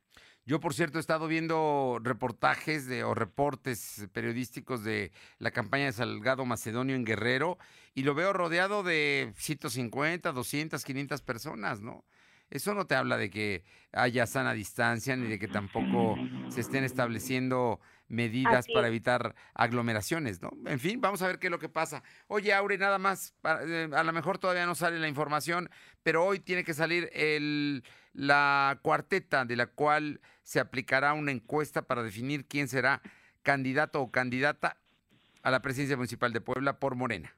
[SPEAKER 1] Yo, por cierto, he estado viendo reportajes de, o reportes periodísticos de la campaña de Salgado Macedonio en Guerrero y lo veo rodeado de 150, 200, 500 personas, ¿no? Eso no te habla de que haya sana distancia ni de que tampoco se estén estableciendo medidas para evitar aglomeraciones, ¿no? En fin, vamos a ver qué es lo que pasa. Oye, Aure, nada más, eh, a lo mejor todavía no sale la información, pero hoy tiene que salir el, la cuarteta de la cual se aplicará una encuesta para definir quién será candidato o candidata a la presidencia municipal de Puebla por Morena.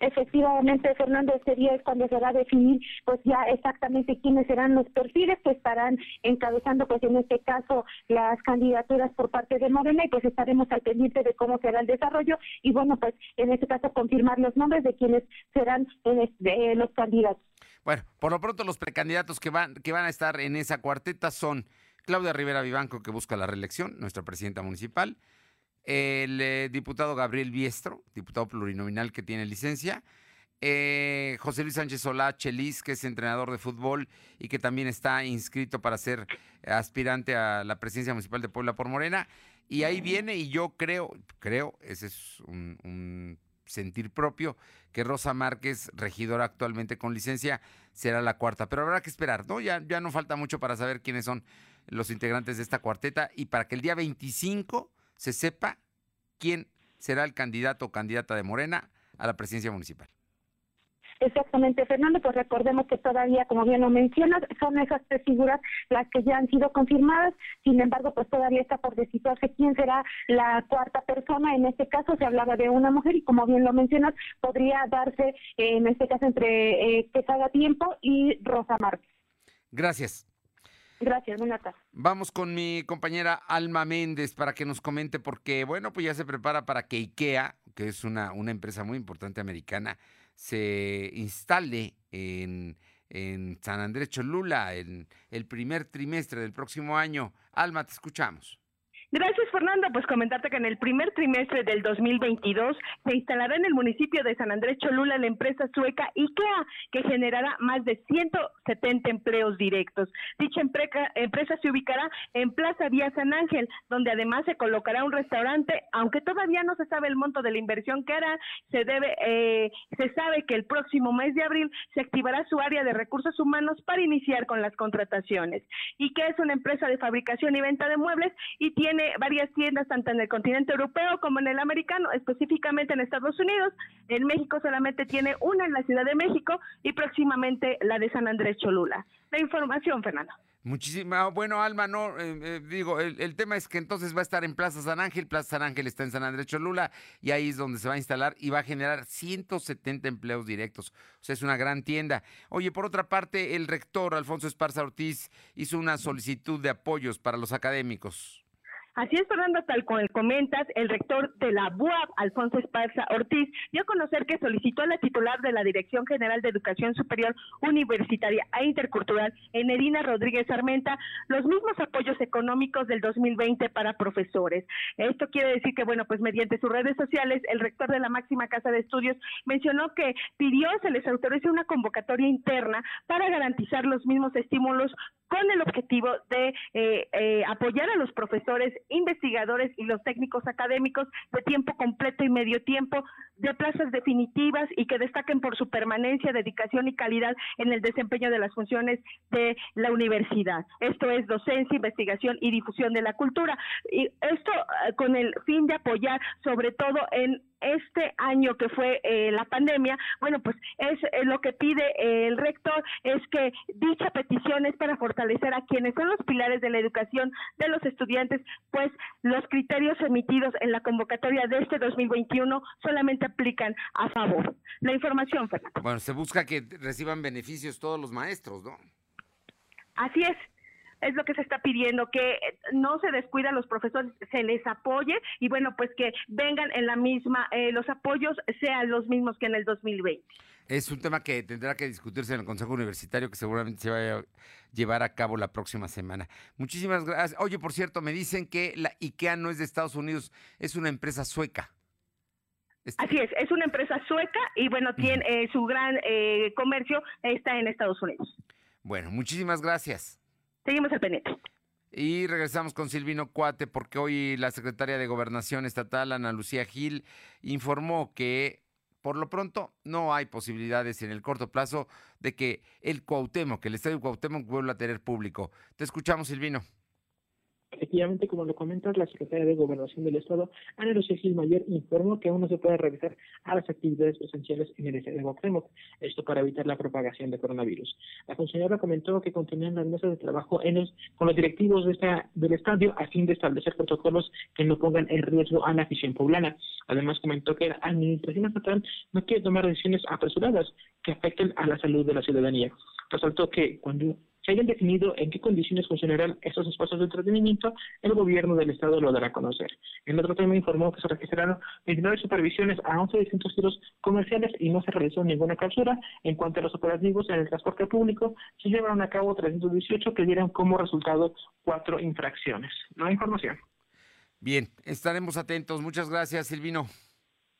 [SPEAKER 7] Efectivamente, Fernando, este día es cuando se va a definir pues ya exactamente quiénes serán los perfiles que estarán encabezando pues en este caso las candidaturas por parte de Morena y pues estaremos al pendiente de cómo será el desarrollo y bueno, pues en este caso confirmar los nombres de quienes serán este, los candidatos.
[SPEAKER 1] Bueno, por lo pronto los precandidatos que van, que van a estar en esa cuarteta son Claudia Rivera Vivanco, que busca la reelección, nuestra presidenta municipal, el eh, diputado Gabriel Biestro, diputado plurinominal que tiene licencia, eh, José Luis Sánchez Solá Chelis, que es entrenador de fútbol y que también está inscrito para ser aspirante a la presidencia municipal de Puebla por Morena. Y ahí viene, y yo creo, creo, ese es un, sentir propio, que Rosa Márquez, regidora actualmente con licencia, será la cuarta. Pero habrá que esperar, ¿no? Ya, ya no falta mucho para saber quiénes son los integrantes de esta cuarteta y para que el día 25 se sepa quién será el candidato o candidata de Morena a la presidencia municipal.
[SPEAKER 15] Exactamente, Fernando, pues recordemos que todavía, como bien lo mencionas, son esas tres figuras las que ya han sido confirmadas, sin embargo, pues todavía está por decidirse quién será la cuarta persona, en este caso se hablaba de una mujer y como bien lo mencionas, podría darse en este caso entre eh, Quesada Tiempo y Rosa Márquez.
[SPEAKER 1] Gracias.
[SPEAKER 15] Gracias, buenas tardes.
[SPEAKER 1] Vamos con mi compañera Alma Méndez para que nos comente, porque bueno, pues ya se prepara para que IKEA, que es una, una empresa muy importante americana, se instale en, en San Andrés Cholula en el primer trimestre del próximo año. Alma, te escuchamos.
[SPEAKER 15] Gracias, Fernando. Pues comentarte que en el primer trimestre del 2022 se instalará en el municipio de San Andrés Cholula la empresa sueca IKEA, que generará más de 170 empleos directos. Dicha empresa se ubicará en Plaza Vía San Ángel, donde además se colocará un restaurante, aunque todavía no se sabe el monto de la inversión que hará, se debe, eh, se sabe que el próximo mes de abril se activará su área de recursos humanos para iniciar con las contrataciones. IKEA es una empresa de fabricación y venta de muebles y tiene varias tiendas tanto en el continente europeo como en el americano, específicamente en Estados Unidos. En México solamente tiene una en la Ciudad de México y próximamente la de San Andrés Cholula. La información, Fernando.
[SPEAKER 1] Muchísima, bueno, Alma, no, eh, eh, digo, el, tema es que entonces va a estar en Plaza San Ángel, Plaza San Ángel está en San Andrés Cholula, y ahí es donde se va a instalar y va a generar 170 empleos directos. O sea, es una gran tienda. Oye, por otra parte, el rector Alfonso Esparza Ortiz hizo una solicitud de apoyos para los académicos.
[SPEAKER 15] Así es, Fernando, tal como comentas, el rector de la BUAP, Alfonso Esparza Ortiz, dio a conocer que solicitó a la titular de la Dirección General de Educación Superior Universitaria e Intercultural, Enedina Rodríguez Armenta, los mismos apoyos económicos del 2020 para profesores. Esto quiere decir que, bueno, pues mediante sus redes sociales, el rector de la máxima casa de estudios mencionó que pidió se les autorice una convocatoria interna para garantizar los mismos estímulos con el objetivo de eh, eh, apoyar a los profesores investigadores y los técnicos académicos de tiempo completo y medio tiempo de plazas definitivas y que destaquen por su permanencia, dedicación y calidad en el desempeño de las funciones de la universidad. Esto es docencia, investigación y difusión de la cultura. Y esto eh, con el fin de apoyar sobre todo en este año que fue eh, la pandemia, bueno, pues es eh, lo que pide el rector es que dicha petición es para fortalecer a quienes son los pilares de la educación de los estudiantes, pues los criterios emitidos en la convocatoria de este 2021 solamente aplican a favor. La información, Fernando.
[SPEAKER 1] Bueno, se busca que reciban beneficios todos los maestros, ¿no?
[SPEAKER 15] Así es, es lo que se está pidiendo, que no se descuida a los profesores, se les apoye y bueno, pues que vengan en la misma, eh, los apoyos sean los mismos que en el 2020.
[SPEAKER 1] Es un tema que tendrá que discutirse en el Consejo Universitario, que seguramente se va a llevar a cabo la próxima semana. Muchísimas gracias. Oye, por cierto, me dicen que la IKEA no es de Estados Unidos, es una empresa sueca.
[SPEAKER 15] Así es, es una empresa sueca y bueno, tiene eh, su gran eh, comercio está en Estados Unidos.
[SPEAKER 1] Bueno, muchísimas gracias.
[SPEAKER 15] Seguimos al pendiente.
[SPEAKER 1] Y regresamos con Silvino Cuate porque hoy la secretaria de Gobernación Estatal, Ana Lucía Gil, informó que por lo pronto no hay posibilidades en el corto plazo de que el Cuauhtémoc, que el Estadio Cuauhtémoc vuelva a tener público. Te escuchamos, Silvino.
[SPEAKER 8] Efectivamente, como lo comentas, la Secretaria de Gobernación del Estado, Ana Lucía Gil Mayer, informó que aún no se puede realizar a las actividades presenciales en el Estadio Cuauhtémoc, esto para evitar la propagación de coronavirus. La funcionaria comentó que continúan las mesas de trabajo en los, con los directivos de esta, del estadio a fin de establecer protocolos que no pongan en riesgo a la afición poblana. Además, comentó que la Administración Estatal no quiere tomar decisiones apresuradas que afecten a la salud de la ciudadanía. Resaltó que cuando se hayan definido en qué condiciones funcionarán estos espacios de entretenimiento, el gobierno del Estado lo dará a conocer. En otro tema informó que se registraron 29 supervisiones a 11 distintos giros comerciales y no se realizó ninguna captura. En cuanto a los operativos en el transporte público, se llevaron a cabo 318 que dieron como resultado cuatro infracciones. No hay información.
[SPEAKER 1] Bien, estaremos atentos. Muchas gracias, Silvino.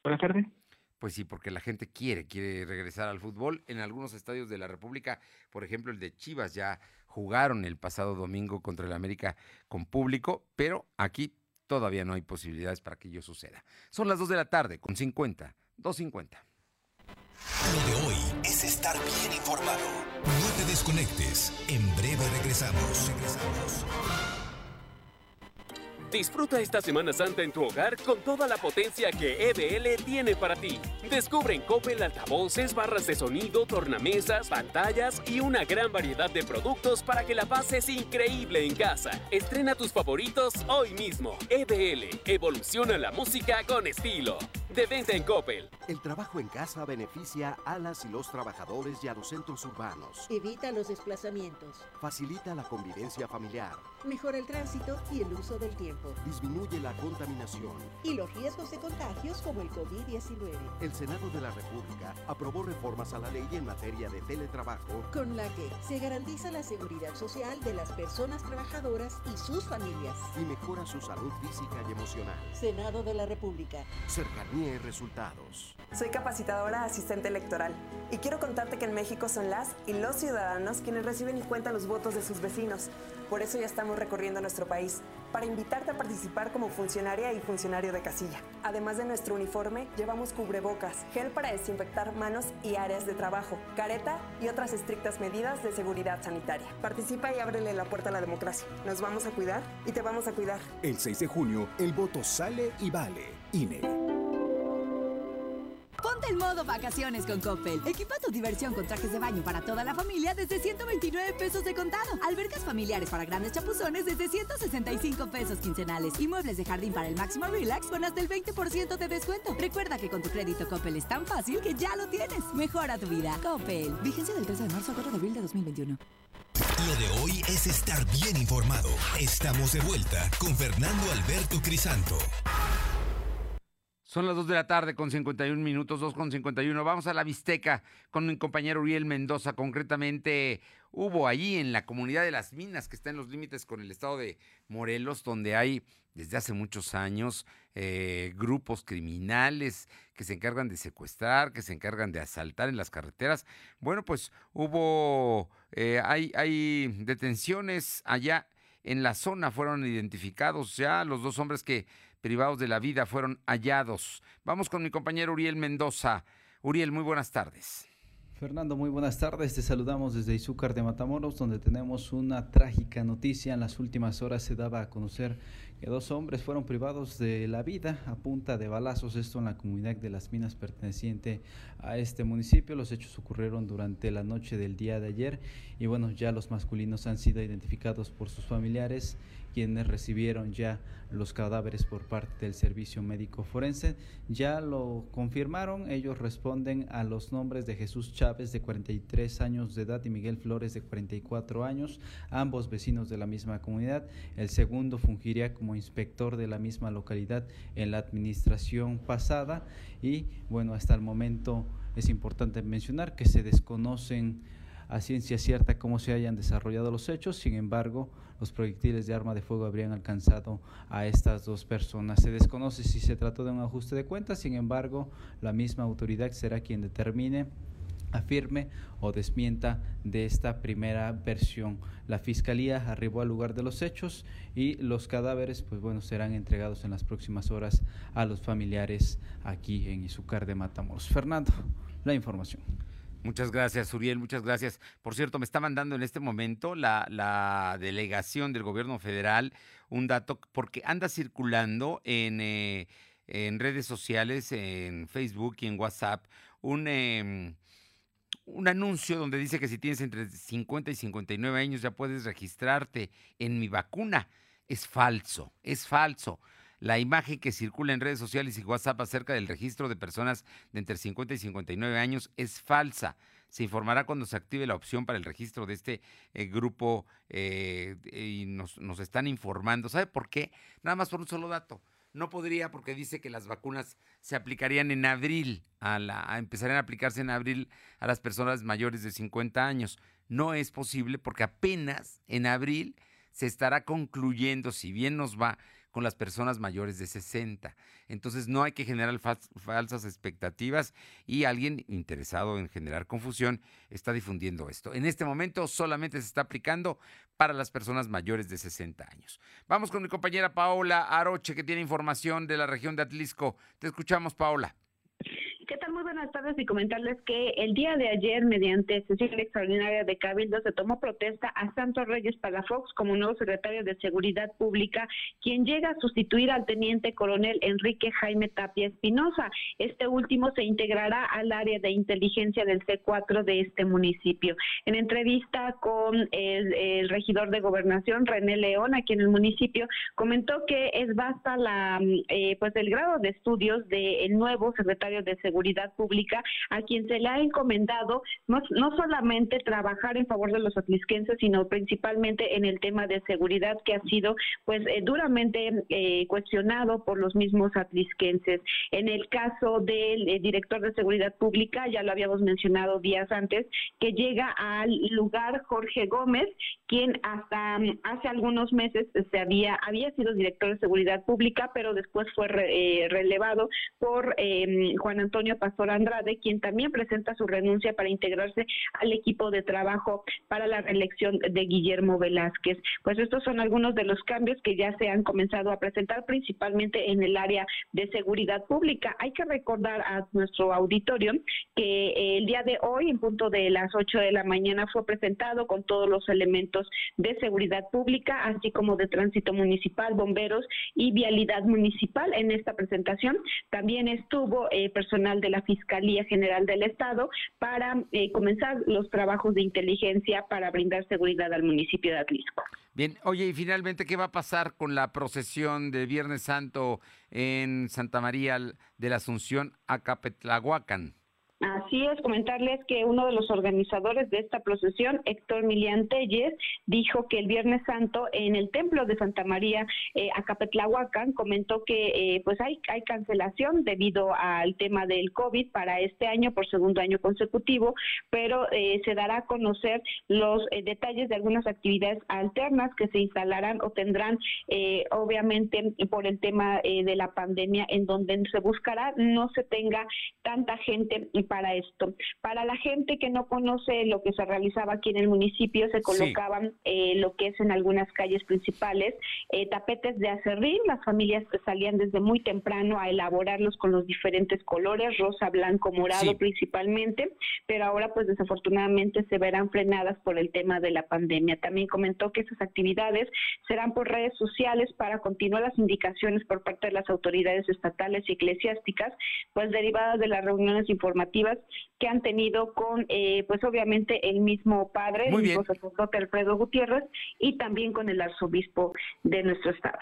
[SPEAKER 8] Buenas tardes.
[SPEAKER 1] Pues sí, porque la gente quiere, quiere regresar al fútbol. En algunos estadios de la República, por ejemplo el de Chivas, ya jugaron el pasado domingo contra el América con público, pero aquí todavía no hay posibilidades para que ello suceda. Son las 2 de la tarde, con 50 250.
[SPEAKER 2] Lo de hoy es estar bien informado. No te desconectes. En breve regresamos. Regresamos.
[SPEAKER 9] Disfruta esta Semana Santa en tu hogar con toda la potencia que EBL tiene para ti. Descubre en Coppel altavoces, barras de sonido, tornamesas, pantallas y una gran variedad de productos para que la pases increíble en casa. Estrena tus favoritos hoy mismo. EBL, evoluciona la música con estilo. De venta en Coppel.
[SPEAKER 20] El trabajo en casa beneficia a las y los trabajadores y a los centros urbanos.
[SPEAKER 21] Evita los desplazamientos.
[SPEAKER 20] Facilita la convivencia familiar.
[SPEAKER 21] Mejora el tránsito y el uso del tiempo.
[SPEAKER 20] Disminuye la contaminación.
[SPEAKER 21] Y los riesgos de contagios como el COVID-19.
[SPEAKER 20] El Senado de la República aprobó reformas a la ley en materia de teletrabajo.
[SPEAKER 21] Con la que se garantiza la seguridad social de las personas trabajadoras y sus familias.
[SPEAKER 20] Y mejora su salud física y emocional.
[SPEAKER 21] Senado de la República.
[SPEAKER 20] Cercanía y resultados.
[SPEAKER 22] Soy capacitadora asistente electoral y quiero contarte que en México son las y los ciudadanos quienes reciben y cuentan los votos de sus vecinos. Por eso ya estamos recorriendo nuestro país, para invitarte a participar como funcionaria y funcionario de casilla. Además de nuestro uniforme, llevamos cubrebocas, gel para desinfectar manos y áreas de trabajo, careta y otras estrictas medidas de seguridad sanitaria. Participa y ábrele la puerta a la democracia. Nos vamos a cuidar y te vamos a cuidar.
[SPEAKER 18] El 6 de junio, el voto sale y vale. INE.
[SPEAKER 13] En modo vacaciones con Coppel. Equipa tu diversión con trajes de baño para toda la familia desde 129 pesos de contado. Albercas familiares para grandes chapuzones desde 165 pesos quincenales. Y muebles de jardín para el máximo relax con hasta el 20% de descuento. Recuerda que con tu crédito Coppel es tan fácil que ya lo tienes. Mejora tu vida. Coppel. Vigencia del 13 de marzo al 4 de abril de 2021.
[SPEAKER 2] Lo de hoy es estar bien informado. Estamos de vuelta con Fernando Alberto Crisanto.
[SPEAKER 1] Son las 2 de la tarde con 51 minutos, 2 con 51. Vamos a la Visteca con mi compañero Uriel Mendoza. Concretamente, hubo allí en la comunidad de Las Minas, que está en los límites con el estado de Morelos, donde hay desde hace muchos años eh, grupos criminales que se encargan de secuestrar, que se encargan de asaltar en las carreteras. Bueno, pues hubo, eh, hay, hay detenciones allá en la zona, fueron identificados ya los dos hombres que privados de la vida fueron hallados. Vamos con mi compañero Uriel Mendoza. Uriel, muy buenas tardes.
[SPEAKER 23] Fernando, muy buenas tardes. Te saludamos desde Izúcar de Matamoros, donde tenemos una trágica noticia. En las últimas horas se daba a conocer que dos hombres fueron privados de la vida a punta de balazos, esto en la comunidad de Las Minas perteneciente a este municipio. Los hechos ocurrieron durante la noche del día de ayer y bueno, ya los masculinos han sido identificados por sus familiares quienes recibieron ya los cadáveres por parte del servicio médico forense. Ya lo confirmaron, ellos responden a los nombres de Jesús Chávez de 43 años de edad y Miguel Flores de 44 años, ambos vecinos de la misma comunidad. El segundo fungiría como inspector de la misma localidad en la administración pasada. Y bueno, hasta el momento es importante mencionar que se desconocen a ciencia cierta cómo se hayan desarrollado los hechos, sin embargo, los proyectiles de arma de fuego habrían alcanzado a estas dos personas. Se desconoce si se trató de un ajuste de cuentas, sin embargo, la misma autoridad será quien determine afirme o desmienta de esta primera versión. La fiscalía arribó al lugar de los hechos y los cadáveres, pues bueno, serán entregados en las próximas horas a los familiares aquí en Izúcar de Matamoros. Fernando, la información.
[SPEAKER 1] Muchas gracias, Uriel, muchas gracias. Por cierto, me está mandando en este momento la, la delegación del gobierno federal un dato, porque anda circulando en, eh, en redes sociales, en Facebook y en WhatsApp, un, eh, un anuncio donde dice que si tienes entre 50 y 59 años ya puedes registrarte en mi vacuna. Es falso, es falso. La imagen que circula en redes sociales y WhatsApp acerca del registro de personas de entre 50 y 59 años es falsa. Se informará cuando se active la opción para el registro de este eh, grupo eh, y nos, nos están informando. ¿Sabe por qué? Nada más por un solo dato. No podría porque dice que las vacunas se aplicarían en abril, a la, empezarían a aplicarse en abril a las personas mayores de 50 años. No es posible porque apenas en abril se estará concluyendo, si bien nos va, con las personas mayores de 60. Entonces no hay que generar falsas expectativas y alguien interesado en generar confusión está difundiendo esto. En este momento solamente se está aplicando para las personas mayores de 60 años. Vamos con mi compañera Paola Aroche que tiene información de la región de Atlisco. Te escuchamos, Paola.
[SPEAKER 15] ¿Qué
[SPEAKER 24] buenas tardes y comentarles que el día de ayer, mediante sesión extraordinaria de Cabildo, se tomó protesta a Santos Reyes Palafox como nuevo secretario de Seguridad Pública, quien llega a sustituir al teniente coronel Enrique Jaime Tapia Espinosa. Este último se integrará al área de inteligencia del C4 de este municipio. En entrevista con el, regidor de gobernación, René León, aquí en el municipio, comentó que es basta la, eh, pues el grado de estudios del nuevo secretario de Seguridad Pública, a quien se le ha encomendado no, solamente trabajar en favor de los atlisquenses, sino principalmente en el tema de seguridad que ha sido pues eh, duramente eh, cuestionado por los mismos atlisquenses. En el caso del eh, director de Seguridad Pública, ya lo habíamos mencionado días antes, que llega al lugar Jorge Gómez, quien hasta mm, hace algunos meses se había, había sido director de Seguridad Pública, pero después fue relevado por Juan Antonio Pastor Andrade, quien también presenta su renuncia para integrarse al equipo de trabajo para la reelección de Guillermo Velázquez. Pues estos son algunos de los cambios que ya se han comenzado a presentar principalmente en el área de seguridad pública. Hay que recordar a nuestro auditorio que el día de hoy, en punto de las 8 de la mañana, fue presentado con todos los elementos de seguridad pública, así como de tránsito municipal, bomberos y vialidad municipal. En esta presentación también estuvo eh, personal de la Fiscalía General del Estado para eh, comenzar los trabajos de inteligencia para brindar seguridad al municipio de Atlisco.
[SPEAKER 1] Bien, oye, y finalmente, ¿qué va a pasar con la procesión de Viernes Santo en Santa María de la Asunción a Capetlahuacan?
[SPEAKER 24] Así es, comentarles que uno de los organizadores de esta procesión, Héctor Milian Telles, dijo que el Viernes Santo en el Templo de Santa María eh, Acapetlahuacan comentó que eh, pues hay, cancelación debido al tema del COVID para este año por segundo año consecutivo, pero eh, se dará a conocer los eh, detalles de algunas actividades alternas que se instalarán o tendrán obviamente por el tema de la pandemia en donde se buscará no se tenga tanta gente para esto. Para la gente que no conoce lo que se realizaba aquí en el municipio, se colocaban eh, lo que es en algunas calles principales eh, tapetes de acerrín. Las familias salían desde muy temprano a elaborarlos con los diferentes colores, rosa, blanco, morado principalmente, pero ahora pues desafortunadamente se verán frenadas por el tema de la pandemia. También comentó que esas actividades serán por redes sociales para continuar las indicaciones por parte de las autoridades estatales y eclesiásticas, pues derivadas de las reuniones informativas que han tenido con, eh, pues obviamente, el mismo padre, el sacerdote Alfredo Gutiérrez, y también con el arzobispo de nuestro estado.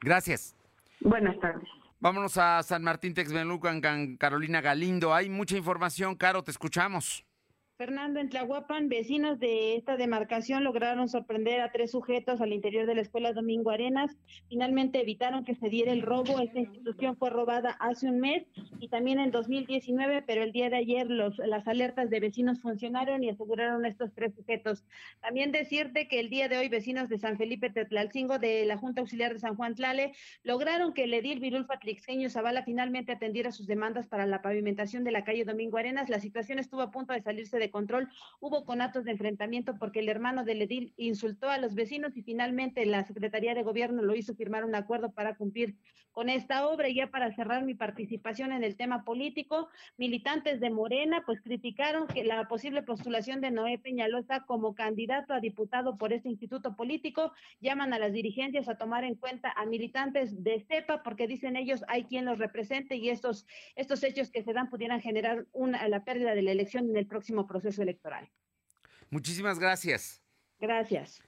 [SPEAKER 1] Gracias.
[SPEAKER 24] Buenas tardes.
[SPEAKER 1] Vámonos a San Martín Texmelucan, Carolina Galindo. Hay mucha información, Caro, te escuchamos.
[SPEAKER 25] Fernando, en Tlahuapan, vecinos de esta demarcación lograron sorprender a tres sujetos al interior de la escuela Domingo Arenas. Finalmente evitaron que se diera el robo. Esta institución fue robada hace un mes y también en 2019, pero el día de ayer los, las alertas de vecinos funcionaron y aseguraron estos tres sujetos. También decirte que el día de hoy vecinos de San Felipe Tetlalcingo de la Junta Auxiliar de San Juan Tlale lograron que el edil Virulfa Tlixeño Zavala finalmente atendiera sus demandas para la pavimentación de la calle Domingo Arenas. La situación estuvo a punto de salirse de control. Hubo conatos de enfrentamiento porque el hermano del edil insultó a los vecinos y finalmente la Secretaría de Gobierno lo hizo firmar un acuerdo para cumplir con esta obra. Y ya para cerrar mi participación en el tema político, militantes de Morena pues criticaron que la posible postulación de Noé Peñalosa como candidato a diputado por este instituto político. Llaman a las dirigencias a tomar en cuenta a militantes de CEPA porque dicen ellos hay quien los represente y estos, estos hechos que se dan pudieran generar una, la pérdida de la elección en el próximo proceso proceso electoral.
[SPEAKER 1] Muchísimas gracias.
[SPEAKER 25] Gracias.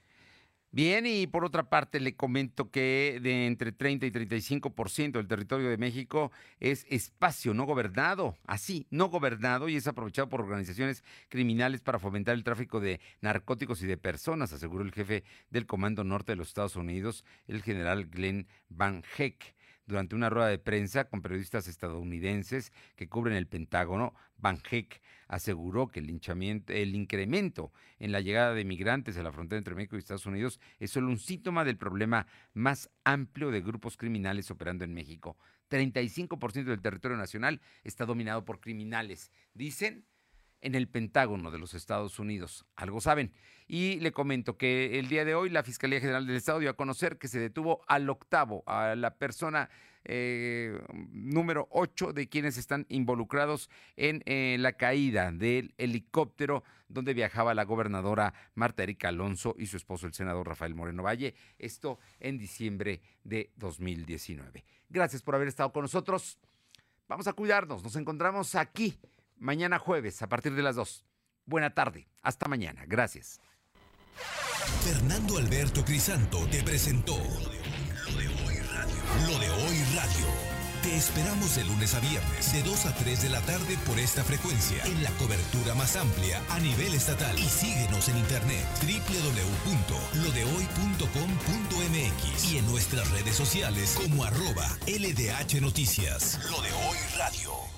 [SPEAKER 1] Bien, y por otra parte le comento que de entre 30 y 35% del territorio de México es espacio no gobernado, así, no gobernado y es aprovechado por organizaciones criminales para fomentar el tráfico de narcóticos y de personas, aseguró el jefe del Comando Norte de los Estados Unidos, el general Glenn Van Heck. Durante una rueda de prensa con periodistas estadounidenses que cubren el Pentágono, Van Heck aseguró que el, linchamiento, el incremento en la llegada de migrantes a la frontera entre México y Estados Unidos es solo un síntoma del problema más amplio de grupos criminales operando en México. 35% del territorio nacional está dominado por criminales. Dicen en el Pentágono de los Estados Unidos. Algo saben. Y le comento que el día de hoy la Fiscalía General del Estado dio a conocer que se detuvo al octavo, a la persona eh, número 8 de quienes están involucrados en eh, la caída del helicóptero donde viajaba la gobernadora Marta Erika Alonso y su esposo el senador Rafael Moreno Valle. Esto en diciembre de 2019. Gracias por haber estado con nosotros. Vamos a cuidarnos. Nos encontramos aquí mañana jueves a partir de las 2. Buena tarde. Hasta mañana. Gracias.
[SPEAKER 2] Fernando Alberto Crisanto te presentó Lo de Hoy Radio. Lo de Hoy Radio. Te esperamos de lunes a viernes, de 2 a 3 de la tarde por esta frecuencia, en la cobertura más amplia a nivel estatal. Y síguenos en internet www.lodehoy.com.mx y en nuestras redes sociales como arroba LDH Noticias. Lo de Hoy Radio.